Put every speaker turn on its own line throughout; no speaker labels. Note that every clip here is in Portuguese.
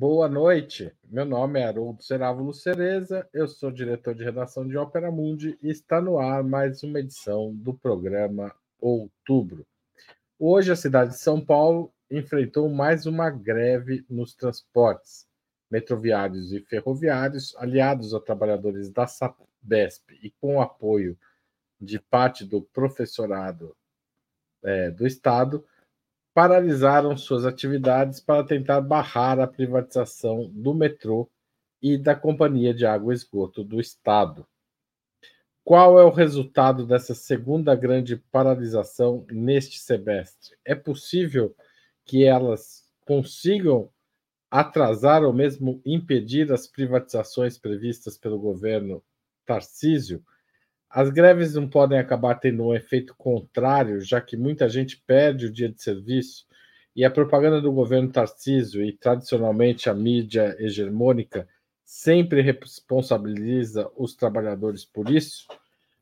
Boa noite. Meu nome é Haroldo Cerávulo Cereza, eu sou diretor de redação de Ópera Mundi e está no ar mais uma edição do programa Outubro. Hoje a cidade de São Paulo enfrentou mais uma greve nos transportes metroviários e ferroviários, aliados a trabalhadores da Sabesp e com o apoio de parte do professorado é, do Estado, paralisaram suas atividades para tentar barrar a privatização do metrô e da Companhia de Água e Esgoto do Estado. Qual é o resultado dessa segunda grande paralisação neste semestre? É possível que elas consigam atrasar ou mesmo impedir as privatizações previstas pelo governo Tarcísio? As greves não podem acabar tendo um efeito contrário, já que muita gente perde o dia de serviço e a propaganda do governo Tarcísio e tradicionalmente a mídia hegemônica sempre responsabiliza os trabalhadores por isso.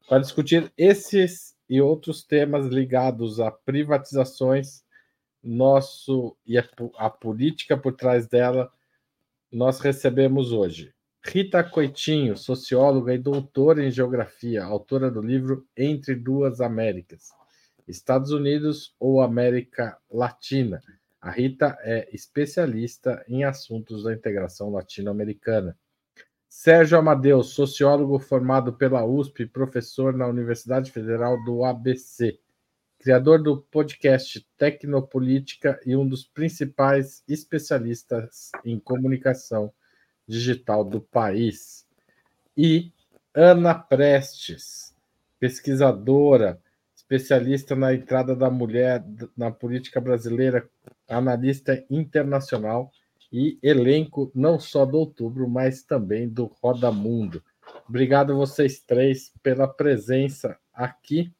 Para discutir esses e outros temas ligados a privatizações, nosso e a, a política por trás dela, nós recebemos hoje Rita Coitinho, socióloga e doutora em geografia, autora do livro Entre Duas Américas, Estados Unidos ou América Latina. A Rita é especialista em assuntos da integração latino-americana. Sérgio Amadeu, sociólogo formado pela USP, professor na Universidade Federal do ABC, criador do podcast Tecnopolítica e um dos principais especialistas em comunicação digital do país. E Ana Prestes, pesquisadora, especialista na entrada da mulher na política brasileira, analista internacional e elenco não só do outubro, mas também do Roda Mundo. Obrigado vocês três pela presença aqui.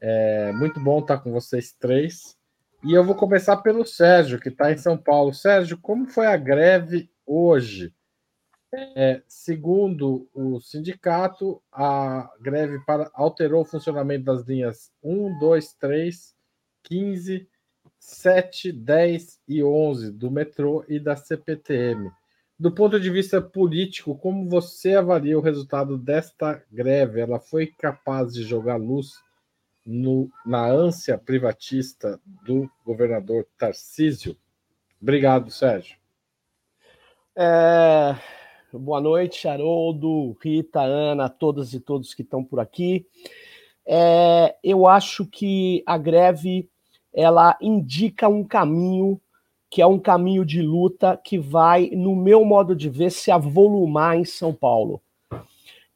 É muito bom estar com vocês três. E eu vou começar pelo Sérgio, que está em São Paulo. Sérgio, como foi a greve hoje? É, segundo o sindicato, a greve para, alterou o funcionamento das linhas 1, 2, 3, 15, 7, 10 e 11 do metrô e da CPTM. Do ponto de vista político, como você avalia o resultado desta greve? Ela foi capaz de jogar luz no, na ânsia privatista do governador Tarcísio? Obrigado, Sérgio.
É, Boa noite, Haroldo, Rita, Ana, todas e todos que estão por aqui. É, eu acho que a greve ela indica um caminho que é um caminho de luta que vai, no meu modo de ver, se avolumar em São Paulo.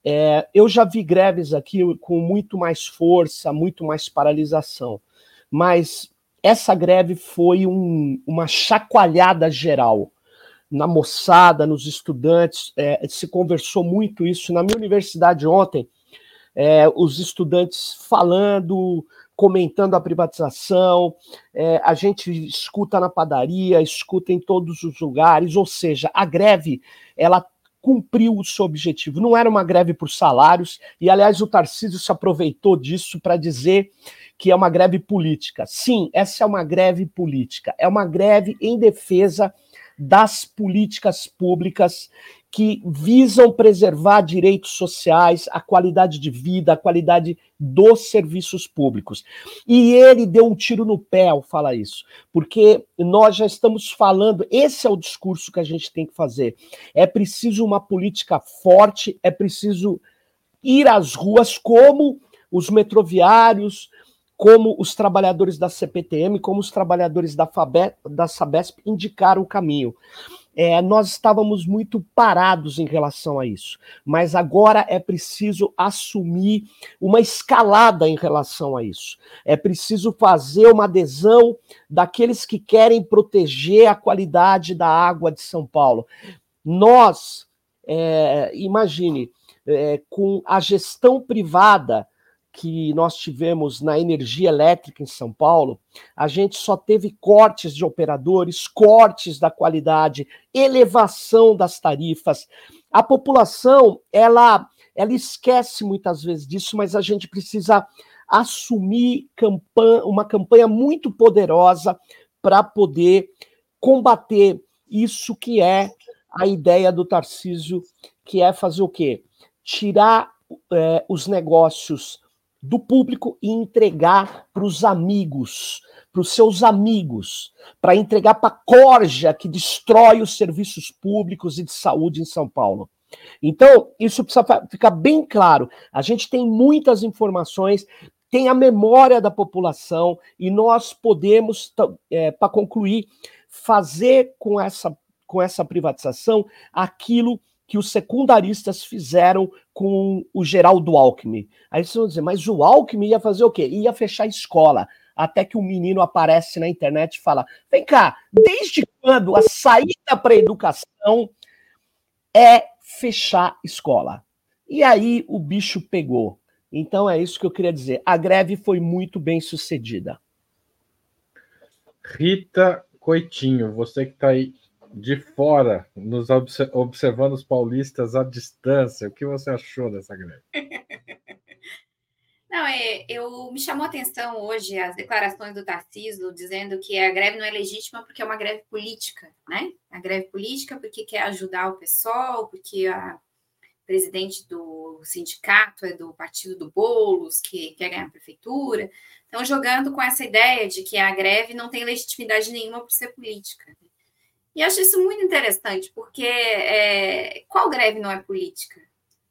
É, eu já vi greves aqui com muito mais força, muito mais paralisação, mas essa greve foi um, uma chacoalhada geral na moçada, nos estudantes, é, se conversou muito isso. Na minha universidade ontem, é, os estudantes falando, comentando a privatização, é, a gente escuta na padaria, escuta em todos os lugares, ou seja, a greve, ela cumpriu o seu objetivo. Não era uma greve por salários, e aliás o Tarcísio se aproveitou disso para dizer que é uma greve política. Sim, essa é uma greve política, é uma greve em defesa das políticas públicas que visam preservar direitos sociais, a qualidade de vida, a qualidade dos serviços públicos. E ele deu um tiro no pé ao falar isso, porque nós já estamos falando, esse é o discurso que a gente tem que fazer. É preciso uma política forte, é preciso ir às ruas como os metroviários, como os trabalhadores da CPTM, como os trabalhadores da, Fabe, da Sabesp indicaram o caminho. É, nós estávamos muito parados em relação a isso, mas agora é preciso assumir uma escalada em relação a isso. É preciso fazer uma adesão daqueles que querem proteger a qualidade da água de São Paulo. Nós, é, imagine, é, com a gestão privada que nós tivemos na energia elétrica em São Paulo, a gente só teve cortes de operadores, cortes da qualidade, elevação das tarifas. A população, ela, ela esquece muitas vezes disso, mas a gente precisa assumir campanha, uma campanha muito poderosa para poder combater isso que é a ideia do Tarcísio, que é fazer o quê? Tirar é, os negócios do público e entregar para os amigos, para os seus amigos, para entregar para a corja que destrói os serviços públicos e de saúde em São Paulo. Então, isso precisa ficar bem claro. A gente tem muitas informações, tem a memória da população e nós podemos, é, para concluir, fazer com essa, com essa privatização aquilo que os secundaristas fizeram com o Geraldo Alckmin. Aí vocês vão dizer, mas o Alckmin ia fazer o quê? Ia fechar a escola. Até que o um menino aparece na internet e fala: vem cá, desde quando a saída para a educação é fechar escola? E aí o bicho pegou. Então é isso que eu queria dizer. A greve foi muito bem sucedida.
Rita Coitinho, você que está aí de fora, nos observando os paulistas à distância, o que você achou dessa greve?
Não, é, eu me chamou a atenção hoje as declarações do Tarcísio dizendo que a greve não é legítima porque é uma greve política, né? A greve política porque quer ajudar o pessoal, porque a presidente do sindicato é do partido do Bolos, que quer ganhar a prefeitura. Então, jogando com essa ideia de que a greve não tem legitimidade nenhuma por ser política. E acho isso muito interessante, porque é, qual greve não é política?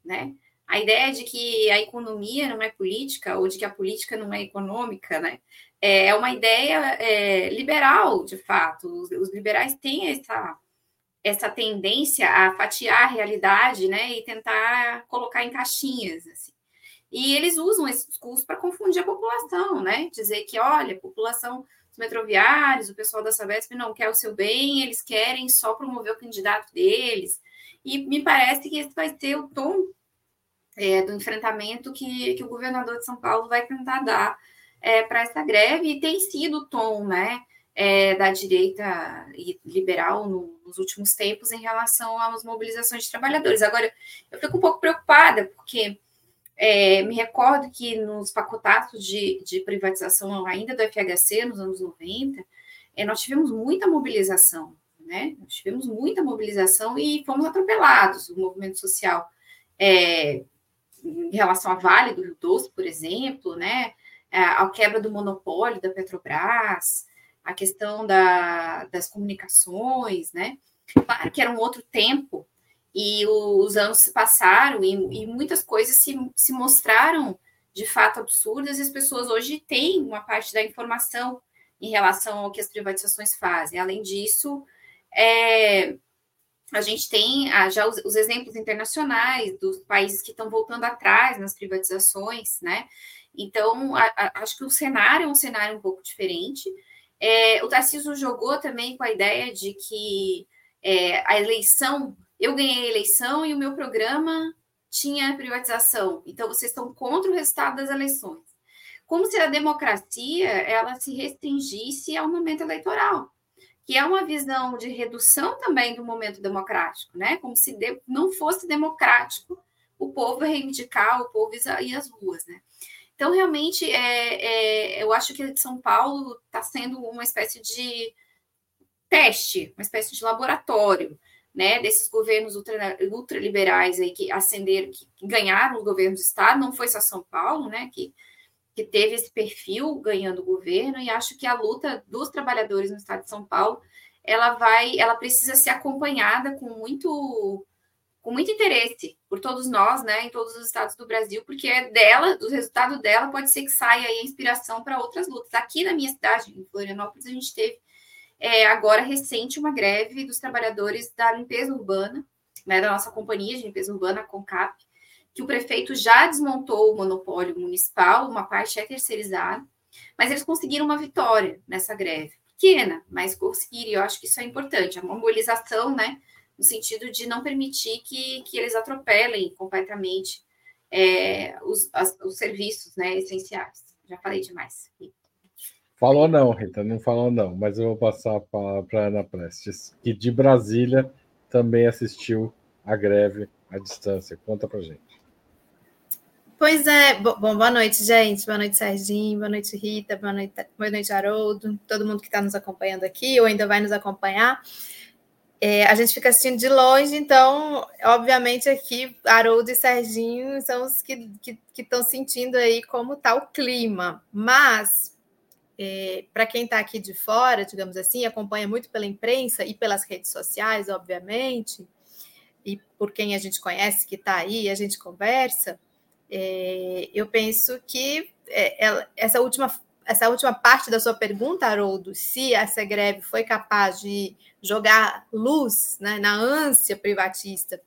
Né? A ideia de que a economia não é política, ou de que a política não é econômica, né? é, é uma ideia é, liberal, de fato. Os, os, liberais têm essa, essa tendência a fatiar a realidade né? e tentar colocar em caixinhas. Assim. E eles usam esse discurso para confundir a população, né? dizer que, olha, a população os metroviários, o pessoal da Sabesp não quer o seu bem, eles querem só promover o candidato deles. E me parece que esse vai ser o tom é, do enfrentamento que, que o governador de São Paulo vai tentar dar é, para essa greve, e tem sido o tom né, é, da direita liberal no, nos últimos tempos em relação às mobilizações de trabalhadores. Agora, eu fico um pouco preocupada, porque é, me recordo que nos pacotatos de, de, privatização ainda do FHC, nos anos 90, é, nós tivemos muita mobilização, né? Nós tivemos muita mobilização e fomos atropelados, o movimento social, é, em relação à Vale do Rio Doce, por exemplo, né? A quebra do monopólio da Petrobras, a questão da, das comunicações, né? Claro que era um outro tempo, e os anos se passaram e, e muitas coisas se, se mostraram de fato absurdas, e as pessoas hoje têm uma parte da informação em relação ao que as privatizações fazem. Além disso, é, a gente tem ah, já os, os, exemplos internacionais dos países que estão voltando atrás nas privatizações, né? Então, a, a, acho que o cenário é um cenário um pouco diferente. É, o Tarcísio jogou também com a ideia de que é, a eleição eu ganhei a eleição e o meu programa tinha privatização. Então, vocês estão contra o resultado das eleições. Como se a democracia ela se restringisse ao momento eleitoral, que é uma visão de redução também do momento democrático, né? Como se de, não fosse democrático o povo reivindicar, o povo ir às ruas, né? Então, realmente, é, é, eu acho que São Paulo está sendo uma espécie de teste, uma espécie de laboratório né, desses governos ultra, ultraliberais aí que ascenderam, que ganharam os governos do Estado, não foi só São Paulo, né, que, que teve esse perfil ganhando o governo, e acho que a luta dos trabalhadores no Estado de São Paulo, ela vai, ela precisa ser acompanhada com muito com muito interesse por todos nós, né, em todos os estados do Brasil, porque é dela, do resultado dela pode ser que saia aí a inspiração para outras lutas. Aqui na minha cidade, em Florianópolis, a gente teve é, agora recente uma greve dos trabalhadores da limpeza urbana, né, da nossa companhia de limpeza urbana, a CONCAP, que o prefeito já desmontou o monopólio municipal, uma parte é terceirizada, mas eles conseguiram uma vitória nessa greve. Pequena, mas conseguiram, e eu acho que isso é importante, a mobilização, né, no sentido de não permitir que, que eles atropelem completamente é, os, as, os serviços né, essenciais. Já falei demais.
Falou não, Rita, não falou não, mas eu vou passar a palavra para Ana Prestes, que de Brasília também assistiu a greve à distância. Conta para gente.
Pois é, bom, boa noite, gente. Boa noite, Serginho. Boa noite, Rita. Boa noite, boa noite Haroldo. Todo mundo que está nos acompanhando aqui ou ainda vai nos acompanhar. É, a gente fica assistindo de longe, então, obviamente, aqui Haroldo e Serginho são os que estão sentindo aí como está o clima. Mas, é, para quem está aqui de fora, digamos assim, acompanha muito pela imprensa e pelas redes sociais, obviamente, e por quem a gente conhece que está aí, a gente conversa, é, eu penso que é, ela, essa última essa última parte da sua pergunta, Haroldo, se essa greve foi capaz de jogar luz né, na ânsia privatista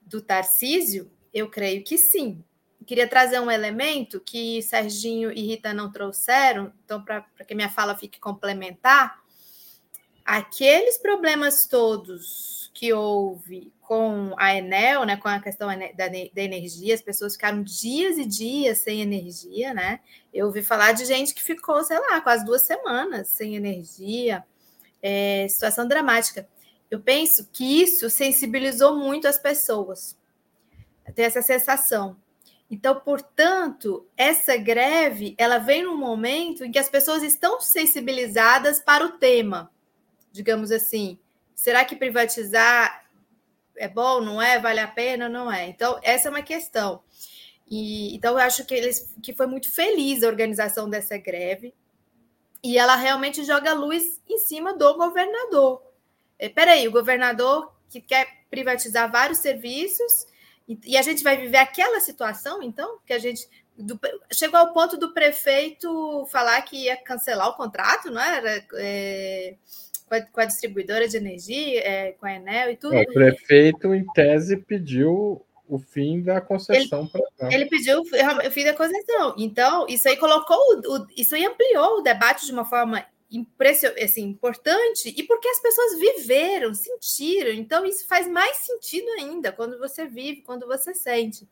do Tarcísio, eu creio que sim. Queria trazer um elemento que Serginho e Rita não trouxeram, então, para que minha fala fique complementar, aqueles problemas todos que houve com a Enel, né, com a questão da, da energia, as pessoas ficaram dias e dias sem energia, né? Eu ouvi falar de gente que ficou, sei lá, quase duas semanas sem energia, é, situação dramática. Eu penso que isso sensibilizou muito as pessoas, ter essa sensação. Então, portanto, essa greve, ela vem num momento em que as pessoas estão sensibilizadas para o tema, digamos assim. Será que privatizar é bom, não é? Vale a pena, não é? Então, essa é uma questão. E, então, eu acho que, eles, que foi muito feliz a organização dessa greve. E ela realmente joga luz em cima do governador. É, peraí, o governador que quer privatizar vários serviços, e, e, a gente vai viver aquela situação, então, que a gente. Do, chegou ao ponto do prefeito falar que ia cancelar o contrato, não era? É, com a, com a distribuidora de energia, é, com a Enel e tudo.
É, o prefeito, em tese, pediu o fim da concessão
para Ele pediu o fim da concessão. Então, isso aí colocou, o, isso aí ampliou o debate de uma forma assim, importante e porque as pessoas viveram, sentiram. Então, isso faz mais sentido ainda quando você vive, quando você sente.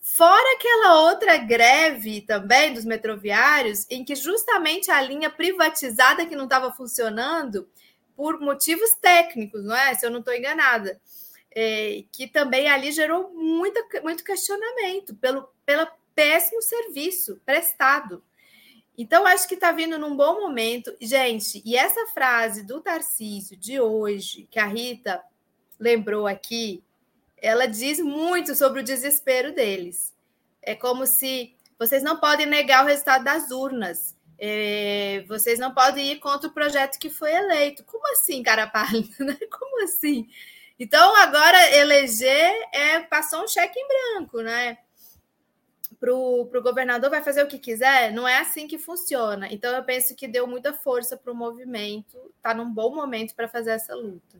Fora aquela outra greve também dos metroviários, em que justamente a linha privatizada que não estava funcionando por motivos técnicos, não é? Se eu não estou enganada. É, que também ali gerou muita, muito questionamento pelo, pelo péssimo serviço prestado. Então, acho que está vindo num bom momento. Gente, e essa frase do Tarcísio de hoje, que a Rita lembrou aqui, ela diz muito sobre o desespero deles. É como se vocês não podem negar o resultado das urnas. É, vocês não podem ir contra o projeto que foi eleito. Como assim, cara pálido? Né? Como assim? Então, agora eleger é passou um cheque em branco, né? Para o governador vai fazer o que quiser, não é assim que funciona. Então, eu penso que deu muita força para o movimento, está num bom momento para fazer essa luta.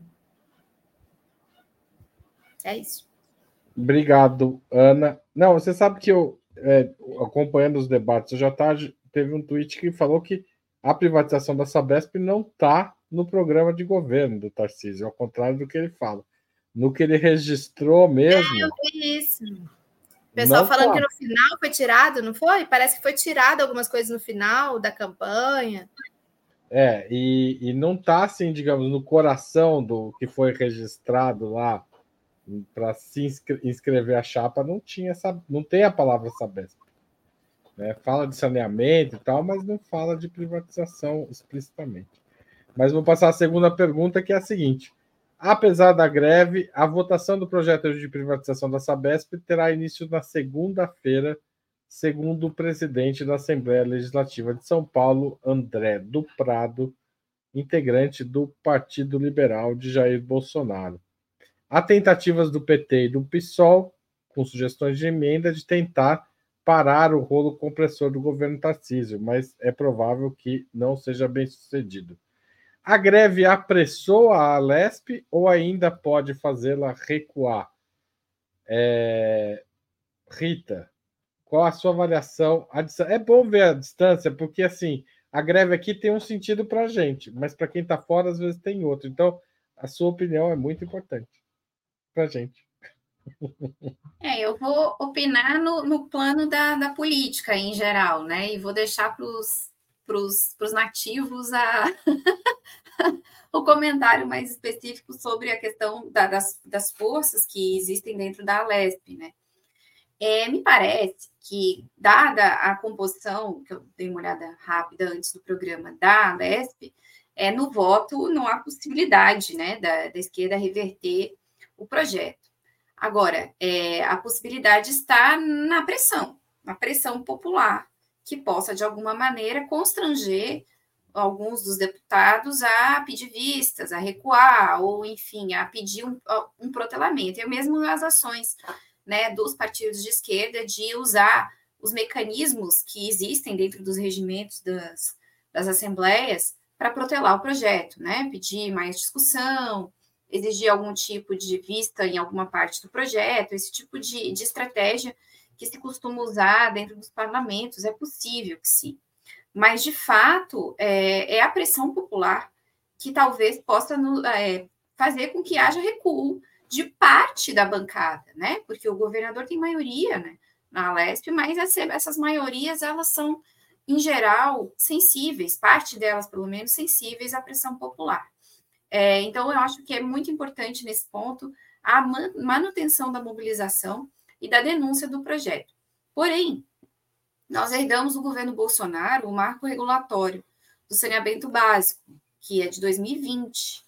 É isso.
Obrigado, Ana. Não, você sabe que eu, é, acompanhando os debates à tarde, teve um tweet que falou que a privatização da Sabesp não está no programa de governo do Tarcísio, ao contrário do que ele fala. No que ele registrou mesmo. É,
eu vi isso. O pessoal falando tá. que no final foi tirado, não foi? Parece que foi tirado algumas coisas no final da campanha.
É, e, e não está assim, digamos, no coração do que foi registrado lá para se inscrever a chapa, não tinha essa, não tem a palavra Sabesp. Né? Fala de saneamento e tal, mas não fala de privatização explicitamente. Mas vou passar a segunda pergunta, que é a seguinte: apesar da greve, a votação do projeto de privatização da Sabesp terá início na segunda-feira, segundo o presidente da Assembleia Legislativa de São Paulo, André do Prado, integrante do Partido Liberal de Jair Bolsonaro. Há tentativas do PT e do PSOL, com sugestões de emenda, de tentar parar o rolo compressor do governo Tarcísio, mas é provável que não seja bem sucedido. A greve apressou a Alesp ou ainda pode fazê-la recuar? É... Rita, qual a sua avaliação? É bom ver a distância, porque assim, a greve aqui tem um sentido para a gente, mas para quem está fora, às vezes tem outro. Então, a sua opinião é muito importante para a gente.
É, eu vou opinar no, no plano da, da, política em geral, né? E vou deixar para os nativos a, o comentário mais específico sobre a questão da, das, das forças que existem dentro da Alesp, né? É, me parece que, dada a composição, que eu dei uma olhada rápida antes do programa da Alesp, é, no voto não há possibilidade né, da, da esquerda reverter o projeto. Agora, é, a possibilidade está na pressão, na pressão popular, que possa, de alguma maneira, constranger alguns dos deputados a pedir vistas, a recuar, ou, enfim, a pedir um, um protelamento. E mesmo as ações né, dos partidos de esquerda de usar os mecanismos que existem dentro dos regimentos das, das assembleias para protelar o projeto, né? Pedir mais discussão, exigir algum tipo de vista em alguma parte do projeto, esse tipo de, de estratégia que se costuma usar dentro dos parlamentos, é possível que sim. Mas, de fato, é, é a pressão popular que talvez possa no, é, fazer com que haja recuo de parte da bancada, né? Porque o governador tem maioria né, na Alesp, mas essas maiorias, elas são, em geral, sensíveis, parte delas, pelo menos, sensíveis à pressão popular. É, então, eu acho que é muito importante nesse ponto a manutenção da mobilização e da denúncia do projeto. Porém, nós herdamos do governo Bolsonaro o marco regulatório do saneamento básico, que é de 2020.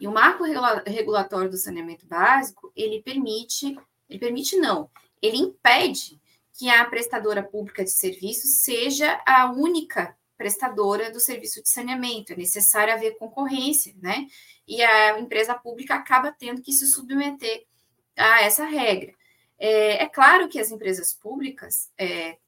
E o marco regulatório do saneamento básico, ele permite, ele permite não, ele impede que a prestadora pública de serviços seja a única prestadora do serviço de saneamento. É necessário haver concorrência, né? E a empresa pública acaba tendo que se submeter a essa regra. É, é claro que as empresas públicas, é,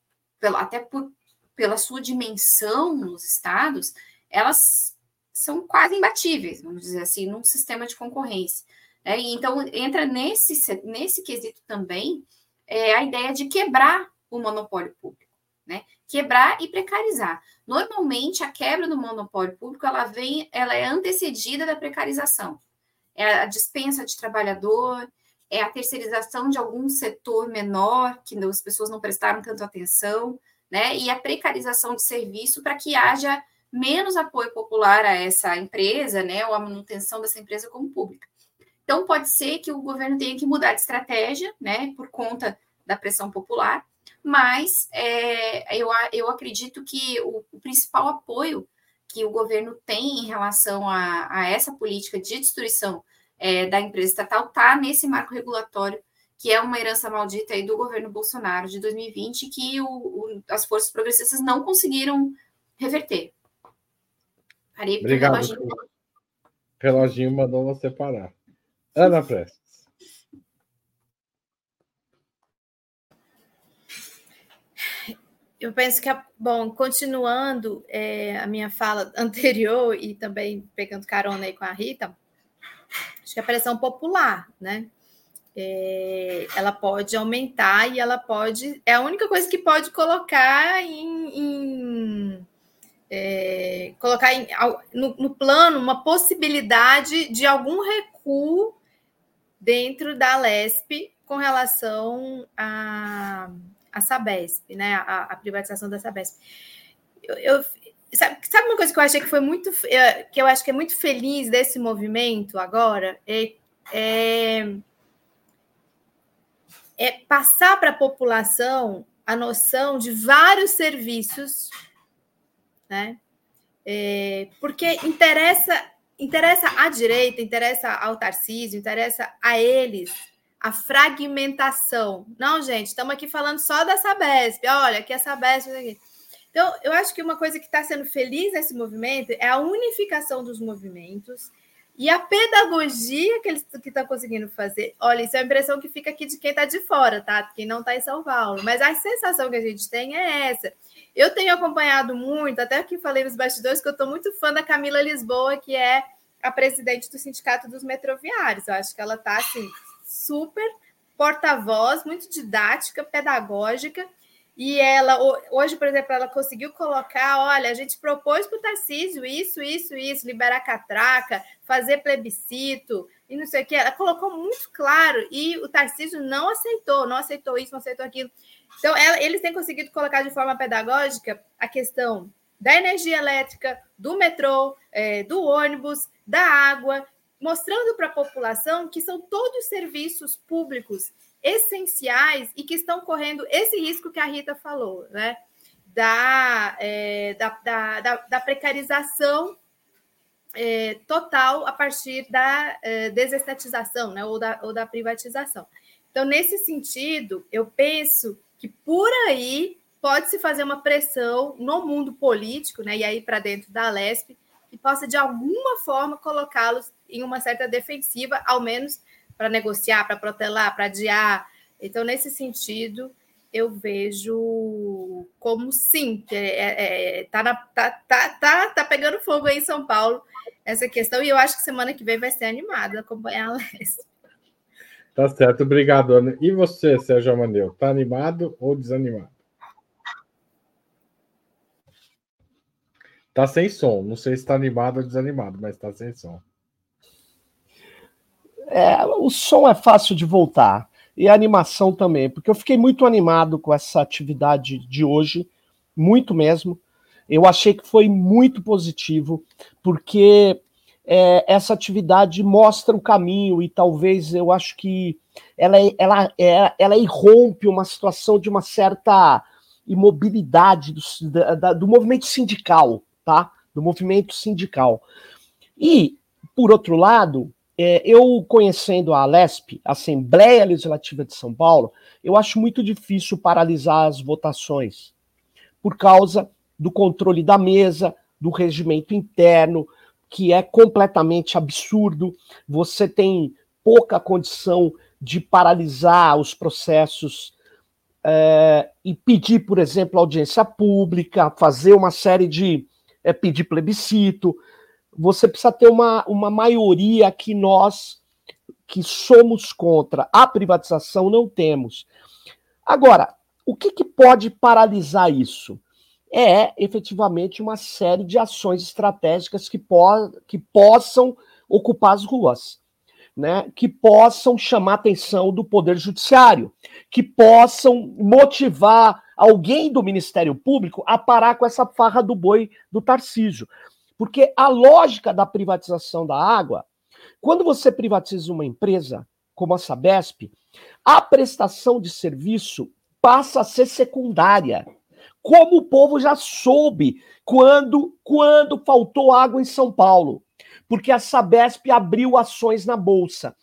até por, pela sua dimensão nos estados, elas são quase imbatíveis, vamos dizer assim, num sistema de concorrência. É, então, entra nesse, nesse quesito também é, a ideia de quebrar o monopólio público, né? Quebrar e precarizar. Normalmente, a quebra do monopólio público ela vem, ela é antecedida da precarização. É a dispensa de trabalhador, é a terceirização de algum setor menor, que as pessoas não prestaram tanto atenção, né? E a precarização de serviço para que haja menos apoio popular a essa empresa, né? Ou a manutenção dessa empresa como pública. Então, pode ser que o governo tenha que mudar de estratégia, né? Por conta da pressão popular, mas é, eu, eu acredito que o, o principal apoio que o governo tem em relação a, a essa política de destruição é, da empresa estatal está nesse marco regulatório, que é uma herança maldita aí do governo Bolsonaro de 2020, que o, o, as forças progressistas não conseguiram reverter.
Parei Obrigado. O reloginho. reloginho mandou você parar. Ana Prestes.
Eu penso que, bom, continuando é, a minha fala anterior e também pegando carona aí com a Rita, que a pressão popular, né? É, ela pode aumentar e ela pode. É a única coisa que pode colocar em. em é, colocar em, no, no, plano uma possibilidade de algum recuo dentro da LESP com relação a, a Sabesp, né? A, a privatização da Sabesp. Eu, eu, Sabe, sabe, uma coisa que eu achei que foi muito é, que eu acho que é muito feliz desse movimento agora é, é, é passar para a população a noção de vários serviços, né? É, porque interessa interessa à direita, interessa ao Tarcísio, interessa a eles a fragmentação. Não, gente, estamos aqui falando só da Sabesp. Olha, aqui é a Sabesp. Aqui. Então, eu acho que uma coisa que está sendo feliz nesse movimento é a unificação dos movimentos e a pedagogia que eles que estão conseguindo fazer. Olha, isso é a impressão que fica aqui de quem está de fora, tá? Quem não está em São Paulo. Mas a sensação que a gente tem é essa. Eu tenho acompanhado muito, até aqui falei nos bastidores, que eu estou muito fã da Camila Lisboa, que é a presidente do Sindicato dos Metroviários. Eu acho que ela está assim, super porta-voz, muito didática, pedagógica e ela, hoje, por exemplo, ela conseguiu colocar: olha, a gente propôs para o Tarcísio isso, isso, isso, liberar catraca, fazer plebiscito e não sei o que. Ela colocou muito claro e o Tarcísio não aceitou, não aceitou isso, não aceitou aquilo. Então, ela, eles têm conseguido colocar de forma pedagógica a questão da energia elétrica, do metrô, é, do ônibus, da água, mostrando para a população que são todos serviços públicos essenciais e que estão correndo esse risco que a Rita falou, né? Da, é, da, da, da, da, precarização é, total a partir da é, desestatização né, ou, da, ou da privatização. Então, nesse sentido, eu penso que por aí pode-se fazer uma pressão no mundo político, né, e aí para dentro da Lesp, que possa, de alguma forma, colocá-los em uma certa defensiva, ao menos para negociar, para protelar, para adiar. Então, nesse sentido, eu vejo como sim, que é, é, é, tá, tá, tá, tá, tá pegando fogo aí em São Paulo essa questão, e eu acho que semana que vem vai ser animado acompanhar a Lesp.
Tá certo, obrigado, Ana. E você, Sérgio Amaneu, tá animado ou desanimado? Tá sem som. Não sei se está animado ou desanimado, mas está sem som.
É, o som é fácil de voltar. E a animação também, porque eu fiquei muito animado com essa atividade de hoje, muito mesmo. Eu achei que foi muito positivo, porque é, essa atividade mostra o caminho e talvez eu acho que ela, ela, ela, ela irrompe uma situação de uma certa imobilidade do, da, do movimento sindical tá? do movimento sindical. E, por outro lado, é, eu conhecendo a Alesp, Assembleia Legislativa de São Paulo, eu acho muito difícil paralisar as votações, por causa do controle da mesa, do regimento interno, que é completamente absurdo. Você tem pouca condição de paralisar os processos é, e pedir, por exemplo, audiência pública, fazer uma série de é pedir plebiscito, você precisa ter uma, uma maioria que nós, que somos contra a privatização, não temos. Agora, o que, que pode paralisar isso? É efetivamente uma série de ações estratégicas que, po que possam ocupar as ruas. Né, que possam chamar atenção do Poder Judiciário, que possam motivar alguém do Ministério Público a parar com essa farra do boi do Tarcísio. Porque a lógica da privatização da água, quando você privatiza uma empresa como a Sabesp, a prestação de serviço passa a ser secundária. Como o povo já soube quando, quando faltou água em São Paulo, porque a Sabesp abriu ações na bolsa.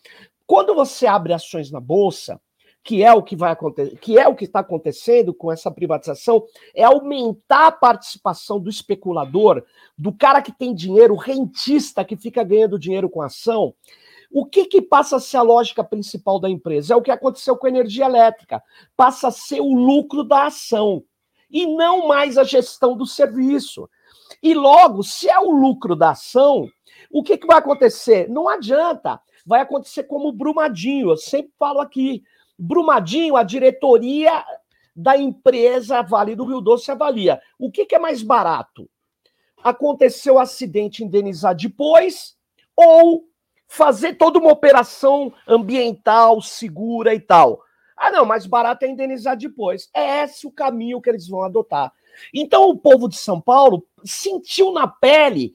Quando você abre ações na bolsa, que é o que vai acontecer, que é o que está acontecendo com essa privatização, é aumentar a participação do especulador, do cara que tem dinheiro, o rentista que fica ganhando dinheiro com ação. O que, que passa a ser a lógica principal da empresa? É o que aconteceu com a energia elétrica. Passa a ser o lucro da ação e não mais a gestão do serviço. E logo, se é o lucro da ação, o que, que vai acontecer? Não adianta. Vai acontecer como Brumadinho, eu sempre falo aqui. Brumadinho, a diretoria da empresa Vale do Rio Doce avalia. O que, que é mais barato? Aconteceu o acidente, indenizar depois ou fazer toda uma operação ambiental segura e tal? Ah, não, mais barato é indenizar depois. É esse o caminho que eles vão adotar. Então, o povo de São Paulo sentiu na pele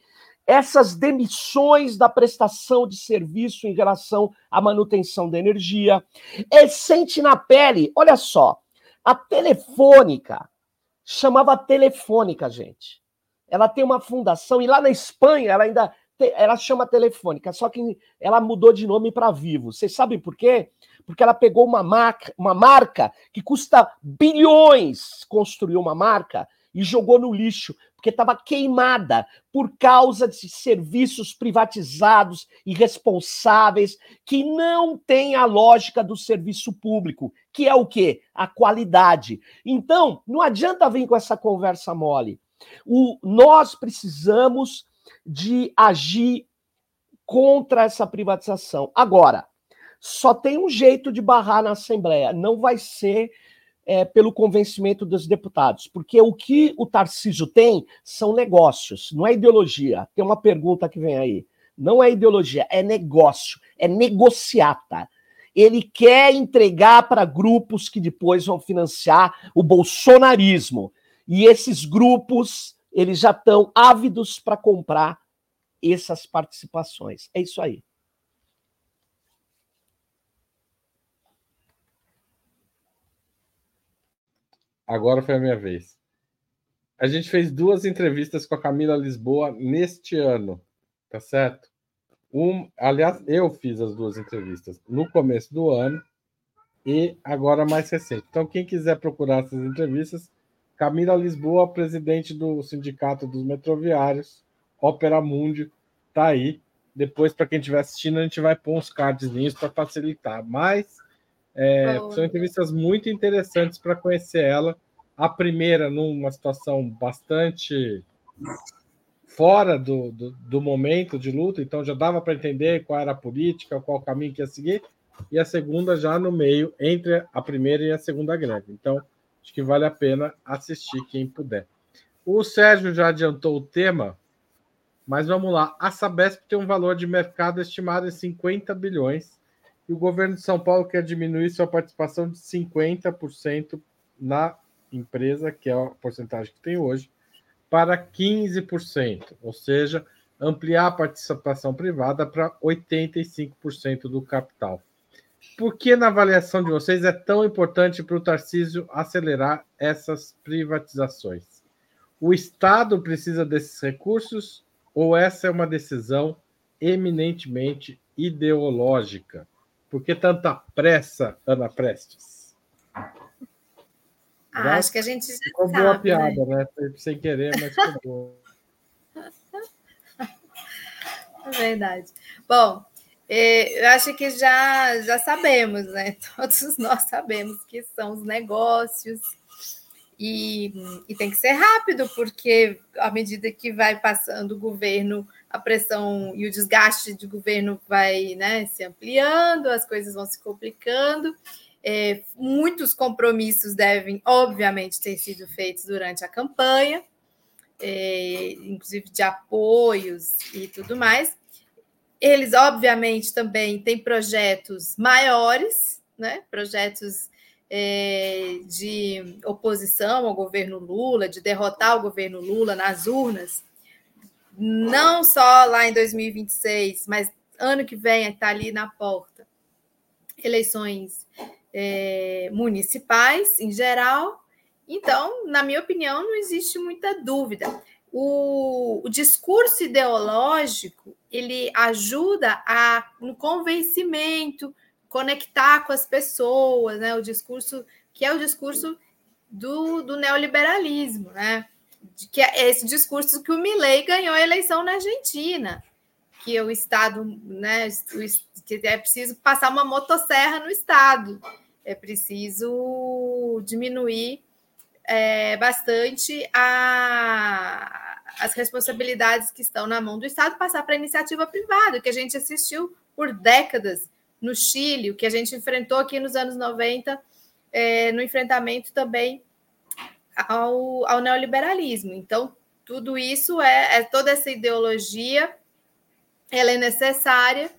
essas demissões da prestação de serviço em relação à manutenção da energia. É, sente na pele, olha só, a telefônica, chamava telefônica, gente. Ela tem uma fundação, e lá na Espanha ela ainda ela chama telefônica, só que ela mudou de nome para Vivo. Vocês sabem por quê? Porque ela pegou uma marca, uma marca que custa bilhões construir uma marca e jogou no lixo, porque estava queimada por causa de serviços privatizados irresponsáveis que não têm a lógica do serviço público, que é o quê? A qualidade. Então, não adianta vir com essa conversa mole. O, nós precisamos de agir contra essa privatização. Agora, só tem um jeito de barrar na Assembleia, não vai ser é, pelo convencimento dos deputados, porque o que o Tarcísio tem são negócios, não é ideologia. Tem uma pergunta que vem aí. Não é ideologia, é negócio, é negociata. Ele quer entregar para grupos que depois vão financiar o bolsonarismo. E esses grupos, eles já estão ávidos para comprar essas participações. É isso aí.
Agora foi a minha vez. A gente fez duas entrevistas com a Camila Lisboa neste ano. tá certo? Um, aliás, eu fiz as duas entrevistas no começo do ano e agora mais recente. Então, quem quiser procurar essas entrevistas, Camila Lisboa, presidente do Sindicato dos Metroviários, Opera Mundi, tá aí. Depois, para quem estiver assistindo, a gente vai pôr uns cardzinhos para facilitar. Mas é, são entrevistas muito interessantes para conhecer ela. A primeira, numa situação bastante fora do, do, do, momento de luta, então já dava para entender qual era a política, qual o caminho que ia seguir, e a segunda já no meio, entre a primeira e a segunda greve. Então, acho que vale a pena assistir quem puder. O Sérgio já adiantou o tema, mas vamos lá. A Sabesp tem um valor de mercado estimado em 50 bilhões e o governo de São Paulo quer diminuir sua participação de 50% na empresa, que é a porcentagem que tem hoje, para 15%, ou seja, ampliar a participação privada para 85% do capital. Por que, na avaliação de vocês, é tão importante para o Tarcísio acelerar essas privatizações? O Estado precisa desses recursos ou essa é uma decisão eminentemente ideológica? Por que tanta pressa, Ana Prestes?
Ah, acho que a gente já
ficou
sabe,
boa a piada, né? né? Sem querer, mas ficou boa.
É verdade. Bom, é, eu acho que já, já sabemos, né? Todos nós sabemos que são os negócios e, e tem que ser rápido, porque à medida que vai passando o governo, a pressão e o desgaste de governo vai né, se ampliando, as coisas vão se complicando. É, muitos compromissos devem, obviamente, ter sido feitos durante a campanha, é, inclusive de apoios e tudo mais. Eles, obviamente, também têm projetos maiores, né? projetos é, de oposição ao governo Lula, de derrotar o governo Lula nas urnas, não só lá em 2026, mas ano que vem está ali na porta, eleições é, municipais em geral. Então, na minha opinião, não existe muita dúvida. O, o discurso ideológico ele ajuda a, no convencimento, conectar com as pessoas, né? O discurso que é o discurso do, do neoliberalismo, né? Que é esse discurso que o Milley ganhou a eleição na Argentina, que o Estado, né? Que é preciso passar uma motosserra no Estado, é preciso diminuir é, bastante a, as responsabilidades que estão na mão do Estado, passar para a iniciativa privada, que a gente assistiu por décadas no Chile, o que a gente enfrentou aqui nos anos 90, é, no enfrentamento também ao, ao neoliberalismo. Então, tudo isso é, é toda essa ideologia, ela é necessária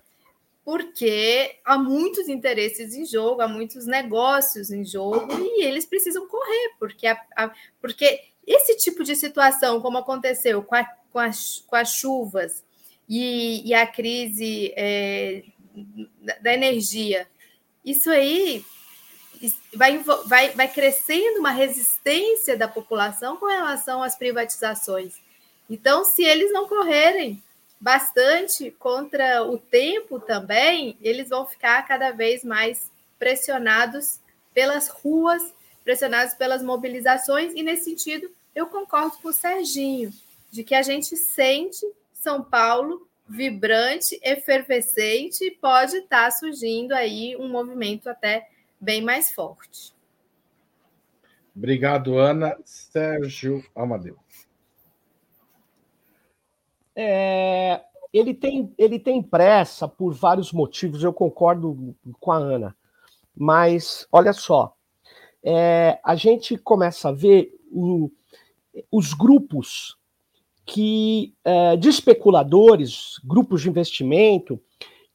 porque há muitos interesses em jogo, há muitos negócios em jogo e eles precisam correr, porque, a, a, porque esse tipo de situação, como aconteceu com, a, com, as, com as chuvas e, e a crise é, da energia. Isso aí vai, vai, vai crescendo uma resistência da população com relação às privatizações. Então, se eles não correrem bastante contra o tempo também, eles vão ficar cada vez mais pressionados pelas ruas, pressionados pelas mobilizações, e nesse sentido eu concordo com o Serginho, de que a gente sente São Paulo vibrante, efervescente, pode estar tá surgindo aí um movimento até bem mais forte.
Obrigado, Ana. Sérgio Amadeu.
É, ele, tem, ele tem pressa por vários motivos, eu concordo com a Ana. Mas, olha só, é, a gente começa a ver o, os grupos que é, de especuladores, grupos de investimento,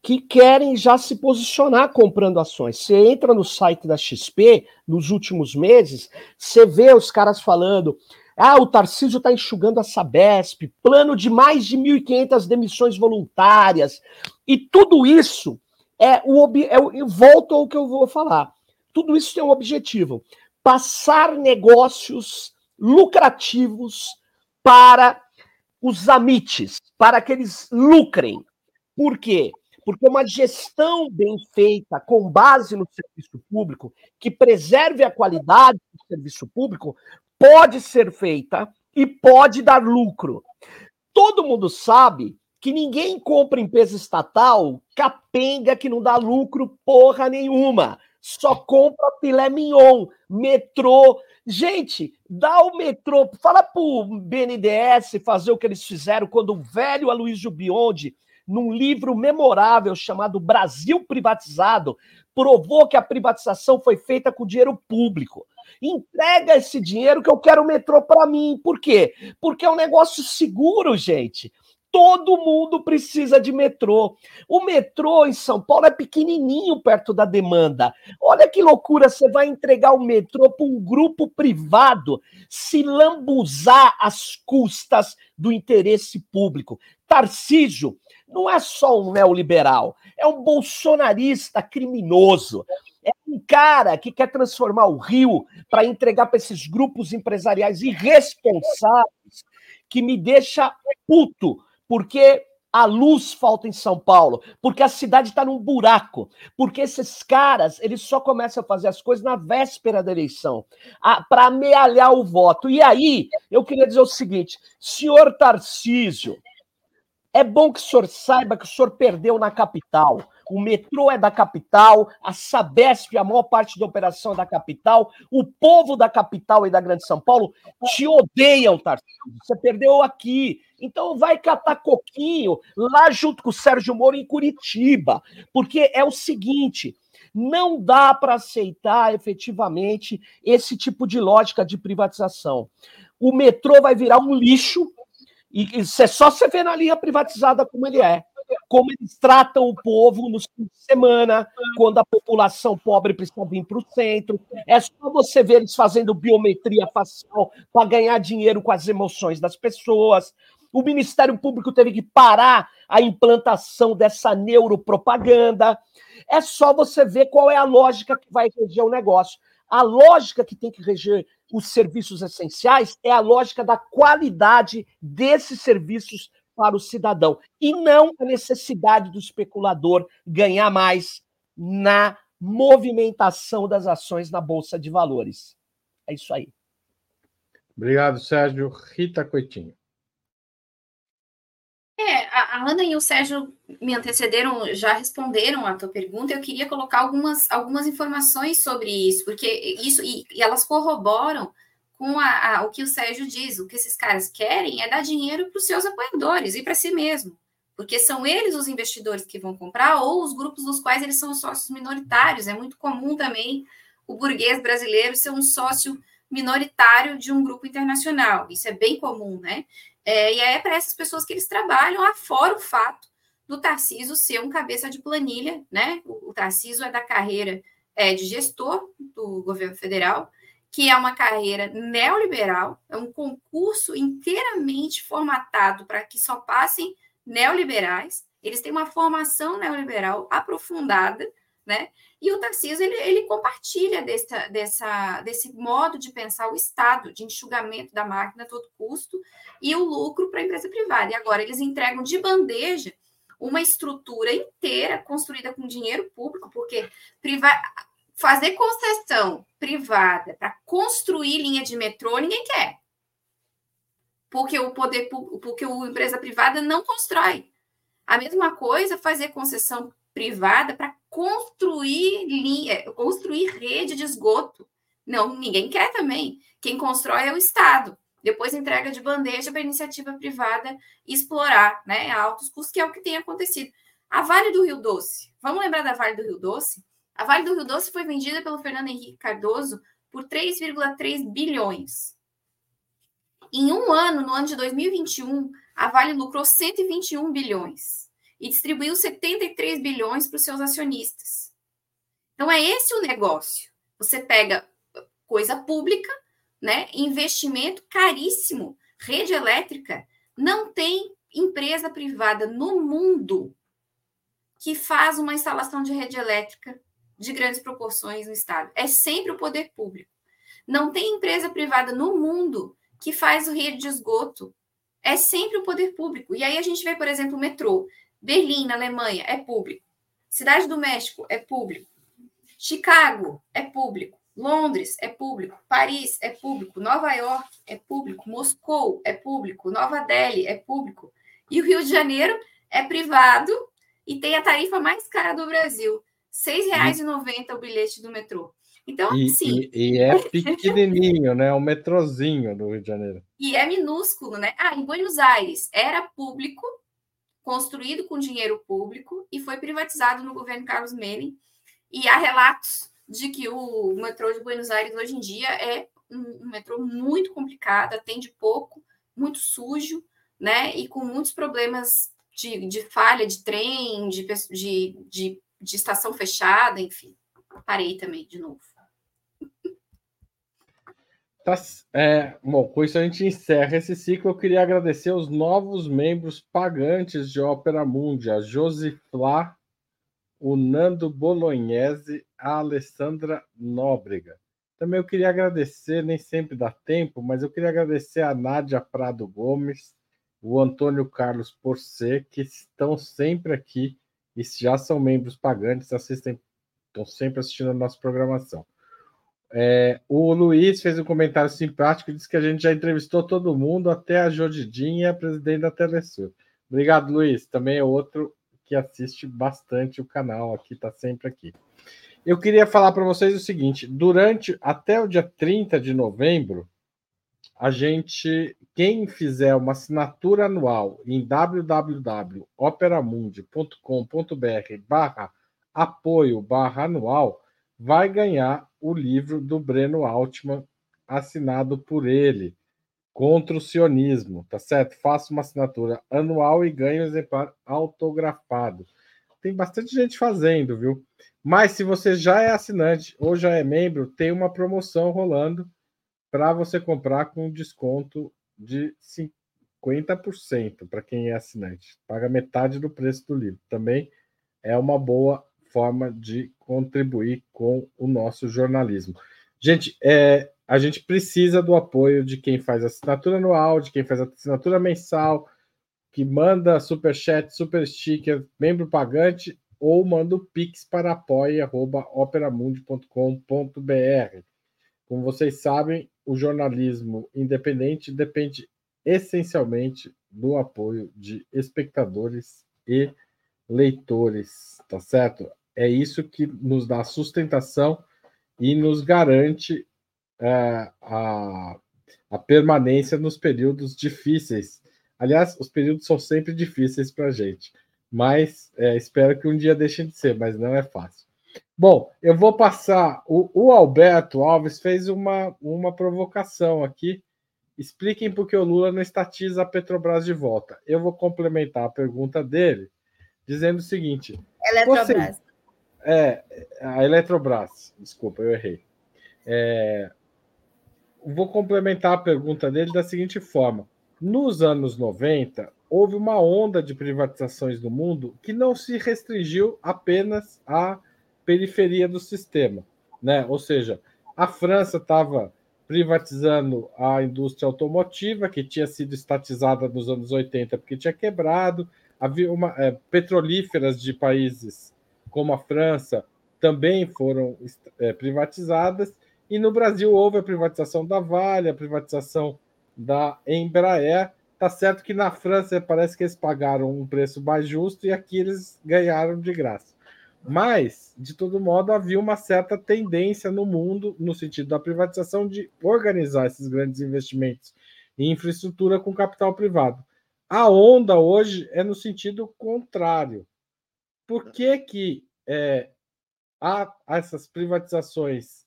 que querem já se posicionar comprando ações. Você entra no site da XP nos últimos meses, você vê os caras falando: ah, o Tarcísio está enxugando a Sabesp, plano de mais de 1.500 demissões voluntárias, e tudo isso é o. É o volto ao que eu vou falar. Tudo isso tem um objetivo: passar negócios lucrativos para os amites, para que eles lucrem. Por quê? Porque uma gestão bem feita, com base no serviço público, que preserve a qualidade do serviço público, pode ser feita e pode dar lucro. Todo mundo sabe que ninguém compra empresa estatal capenga que não dá lucro porra nenhuma. Só compra filé mignon, metrô. Gente, dá o metrô. Fala pro BNDES fazer o que eles fizeram quando o velho Aloysio Biondi, num livro memorável chamado Brasil Privatizado, provou que a privatização foi feita com dinheiro público. Entrega esse dinheiro que eu quero o metrô para mim. Por quê? Porque é um negócio seguro, gente. Todo mundo precisa de metrô. O metrô em São Paulo é pequenininho perto da demanda. Olha que loucura, você vai entregar o metrô para um grupo privado se lambuzar às custas do interesse público. Tarcísio não é só um neoliberal, é um bolsonarista criminoso. É um cara que quer transformar o Rio para entregar para esses grupos empresariais irresponsáveis que me deixa puto porque a luz falta em São Paulo, porque a cidade está num buraco, porque esses caras eles só começam a fazer as coisas na véspera da eleição, para amealhar o voto. E aí, eu queria dizer o seguinte, senhor Tarcísio, é bom que o senhor saiba que o senhor perdeu na capital. O metrô é da capital, a Sabesp, a maior parte da operação é da capital, o povo da capital e da Grande São Paulo te odeiam, Tarcísio. Você perdeu aqui. Então vai catar coquinho lá junto com o Sérgio Moro em Curitiba. Porque é o seguinte: não dá para aceitar efetivamente esse tipo de lógica de privatização. O metrô vai virar um lixo, e isso é só você ver na linha privatizada como ele é como eles tratam o povo nos fins de semana, quando a população pobre precisa vir para o centro. É só você ver eles fazendo biometria facial para ganhar dinheiro com as emoções das pessoas. O Ministério Público teve que parar a implantação dessa neuropropaganda. É só você ver qual é a lógica que vai reger o negócio. A lógica que tem que reger os serviços essenciais é a lógica da qualidade desses serviços para o cidadão e não a necessidade do especulador ganhar mais na movimentação das ações na bolsa de valores. É isso aí.
Obrigado, Sérgio. Rita Coitinho.
É, a Ana e o Sérgio me antecederam, já responderam a tua pergunta. Eu queria colocar algumas, algumas informações sobre isso, porque isso e, e elas corroboram com a, a, o que o Sérgio diz, o que esses caras querem é dar dinheiro para os seus apoiadores e para si mesmo, porque são eles os investidores que vão comprar ou os grupos dos quais eles são sócios minoritários. É muito comum também o burguês brasileiro ser um sócio minoritário de um grupo internacional. Isso é bem comum, né? É, e é para essas pessoas que eles trabalham, afora o fato do Tarciso ser um cabeça de planilha, né? O, o Tarciso é da carreira é, de gestor do governo federal, que é uma carreira neoliberal, é um concurso inteiramente formatado para que só passem neoliberais. Eles têm uma formação neoliberal aprofundada, né? E o Tarcísio ele, ele compartilha dessa, dessa, desse modo de pensar o Estado, de enxugamento da máquina a todo custo e o lucro para a empresa privada. E agora eles entregam de bandeja uma estrutura inteira construída com dinheiro público, porque priva fazer concessão privada para construir linha de metrô, ninguém quer. Porque o poder porque a empresa privada não constrói. A mesma coisa fazer concessão privada para construir linha, construir rede de esgoto. Não, ninguém quer também. Quem constrói é o Estado. Depois entrega de bandeja para a iniciativa privada explorar, né, a altos custos, que é o que tem acontecido. A Vale do Rio Doce. Vamos lembrar da Vale do Rio Doce? A Vale do Rio Doce foi vendida pelo Fernando Henrique Cardoso por 3,3 bilhões. Em um ano, no ano de 2021, a Vale lucrou 121 bilhões e distribuiu 73 bilhões para os seus acionistas. Então é esse o negócio. Você pega coisa pública, né? Investimento caríssimo, rede elétrica. Não tem empresa privada no mundo que faz uma instalação de rede elétrica de grandes proporções no Estado. É sempre o poder público. Não tem empresa privada no mundo que faz o rede de esgoto é sempre o poder público. E aí a gente vê, por exemplo, o metrô. Berlim, na Alemanha, é público. Cidade do México é público. Chicago é público. Londres é público. Paris é público. Nova York é público. Moscou é público. Nova Delhi é público. E o Rio de Janeiro é privado e tem a tarifa mais cara do Brasil. R$ 6,90 o bilhete do metrô. Então,
e,
sim.
E, e, é pequenininho, né? Um metrozinho do Rio de Janeiro.
E é minúsculo, né? Ah, em Buenos Aires era público, construído com dinheiro público e foi privatizado no governo Carlos Menem. E há relatos de que o metrô de Buenos Aires hoje em dia é um, um metrô muito complicado, atende pouco, muito sujo, né? E com muitos problemas de, de falha de trem, de, de, de, de estação fechada, enfim. Parei também de novo.
Tá, é, bom, com isso a gente encerra esse ciclo. Eu queria agradecer os novos membros pagantes de Ópera Mundi, a o Nando Bolognese, a Alessandra Nóbrega. Também eu queria agradecer, nem sempre dá tempo, mas eu queria agradecer a Nádia Prado Gomes, o Antônio Carlos Porcê, que estão sempre aqui e já são membros pagantes, assistem, estão sempre assistindo a nossa programação. É, o Luiz fez um comentário simpático, disse que a gente já entrevistou todo mundo, até a Jodidinha, presidente da Telesur. Obrigado, Luiz. Também é outro que assiste bastante o canal aqui, está sempre aqui. Eu queria falar para vocês o seguinte: durante até o dia 30 de novembro, a gente, quem fizer uma assinatura anual em www.operamundi.com.br barra apoio barra anual, vai ganhar o livro do Breno Altman, assinado por ele, contra o sionismo, tá certo? Faça uma assinatura anual e ganhe um exemplar autografado. Tem bastante gente fazendo, viu? Mas se você já é assinante ou já é membro, tem uma promoção rolando para você comprar com desconto de 50% para quem é assinante. Paga metade do preço do livro. Também é uma boa forma de contribuir com o nosso jornalismo. Gente, é, a gente precisa do apoio de quem faz assinatura anual, de quem faz assinatura mensal, que manda super chat, super sticker, membro pagante ou manda o pix para apoia@operamundi.com.br. Como vocês sabem, o jornalismo independente depende essencialmente do apoio de espectadores e leitores, tá certo? É isso que nos dá sustentação e nos garante é, a, a permanência nos períodos difíceis. Aliás, os períodos são sempre difíceis para a gente, mas é, espero que um dia deixem de ser, mas não é fácil. Bom, eu vou passar. O, o Alberto Alves fez uma, uma provocação aqui. Expliquem por que o Lula não estatiza a Petrobras de volta. Eu vou complementar a pergunta dele dizendo o seguinte:
Eletrobras. Você,
é, a Eletrobras, desculpa, eu errei. É, vou complementar a pergunta dele da seguinte forma: nos anos 90, houve uma onda de privatizações no mundo que não se restringiu apenas à periferia do sistema, né? Ou seja, a França estava privatizando a indústria automotiva, que tinha sido estatizada nos anos 80 porque tinha quebrado, havia uma, é, petrolíferas de países como a França também foram é, privatizadas, e no Brasil houve a privatização da Vale, a privatização da Embraer. Tá certo que na França parece que eles pagaram um preço mais justo e aqui eles ganharam de graça. Mas, de todo modo, havia uma certa tendência no mundo, no sentido da privatização, de organizar esses grandes investimentos em infraestrutura com capital privado. A onda hoje é no sentido contrário. Por que, que é, há essas privatizações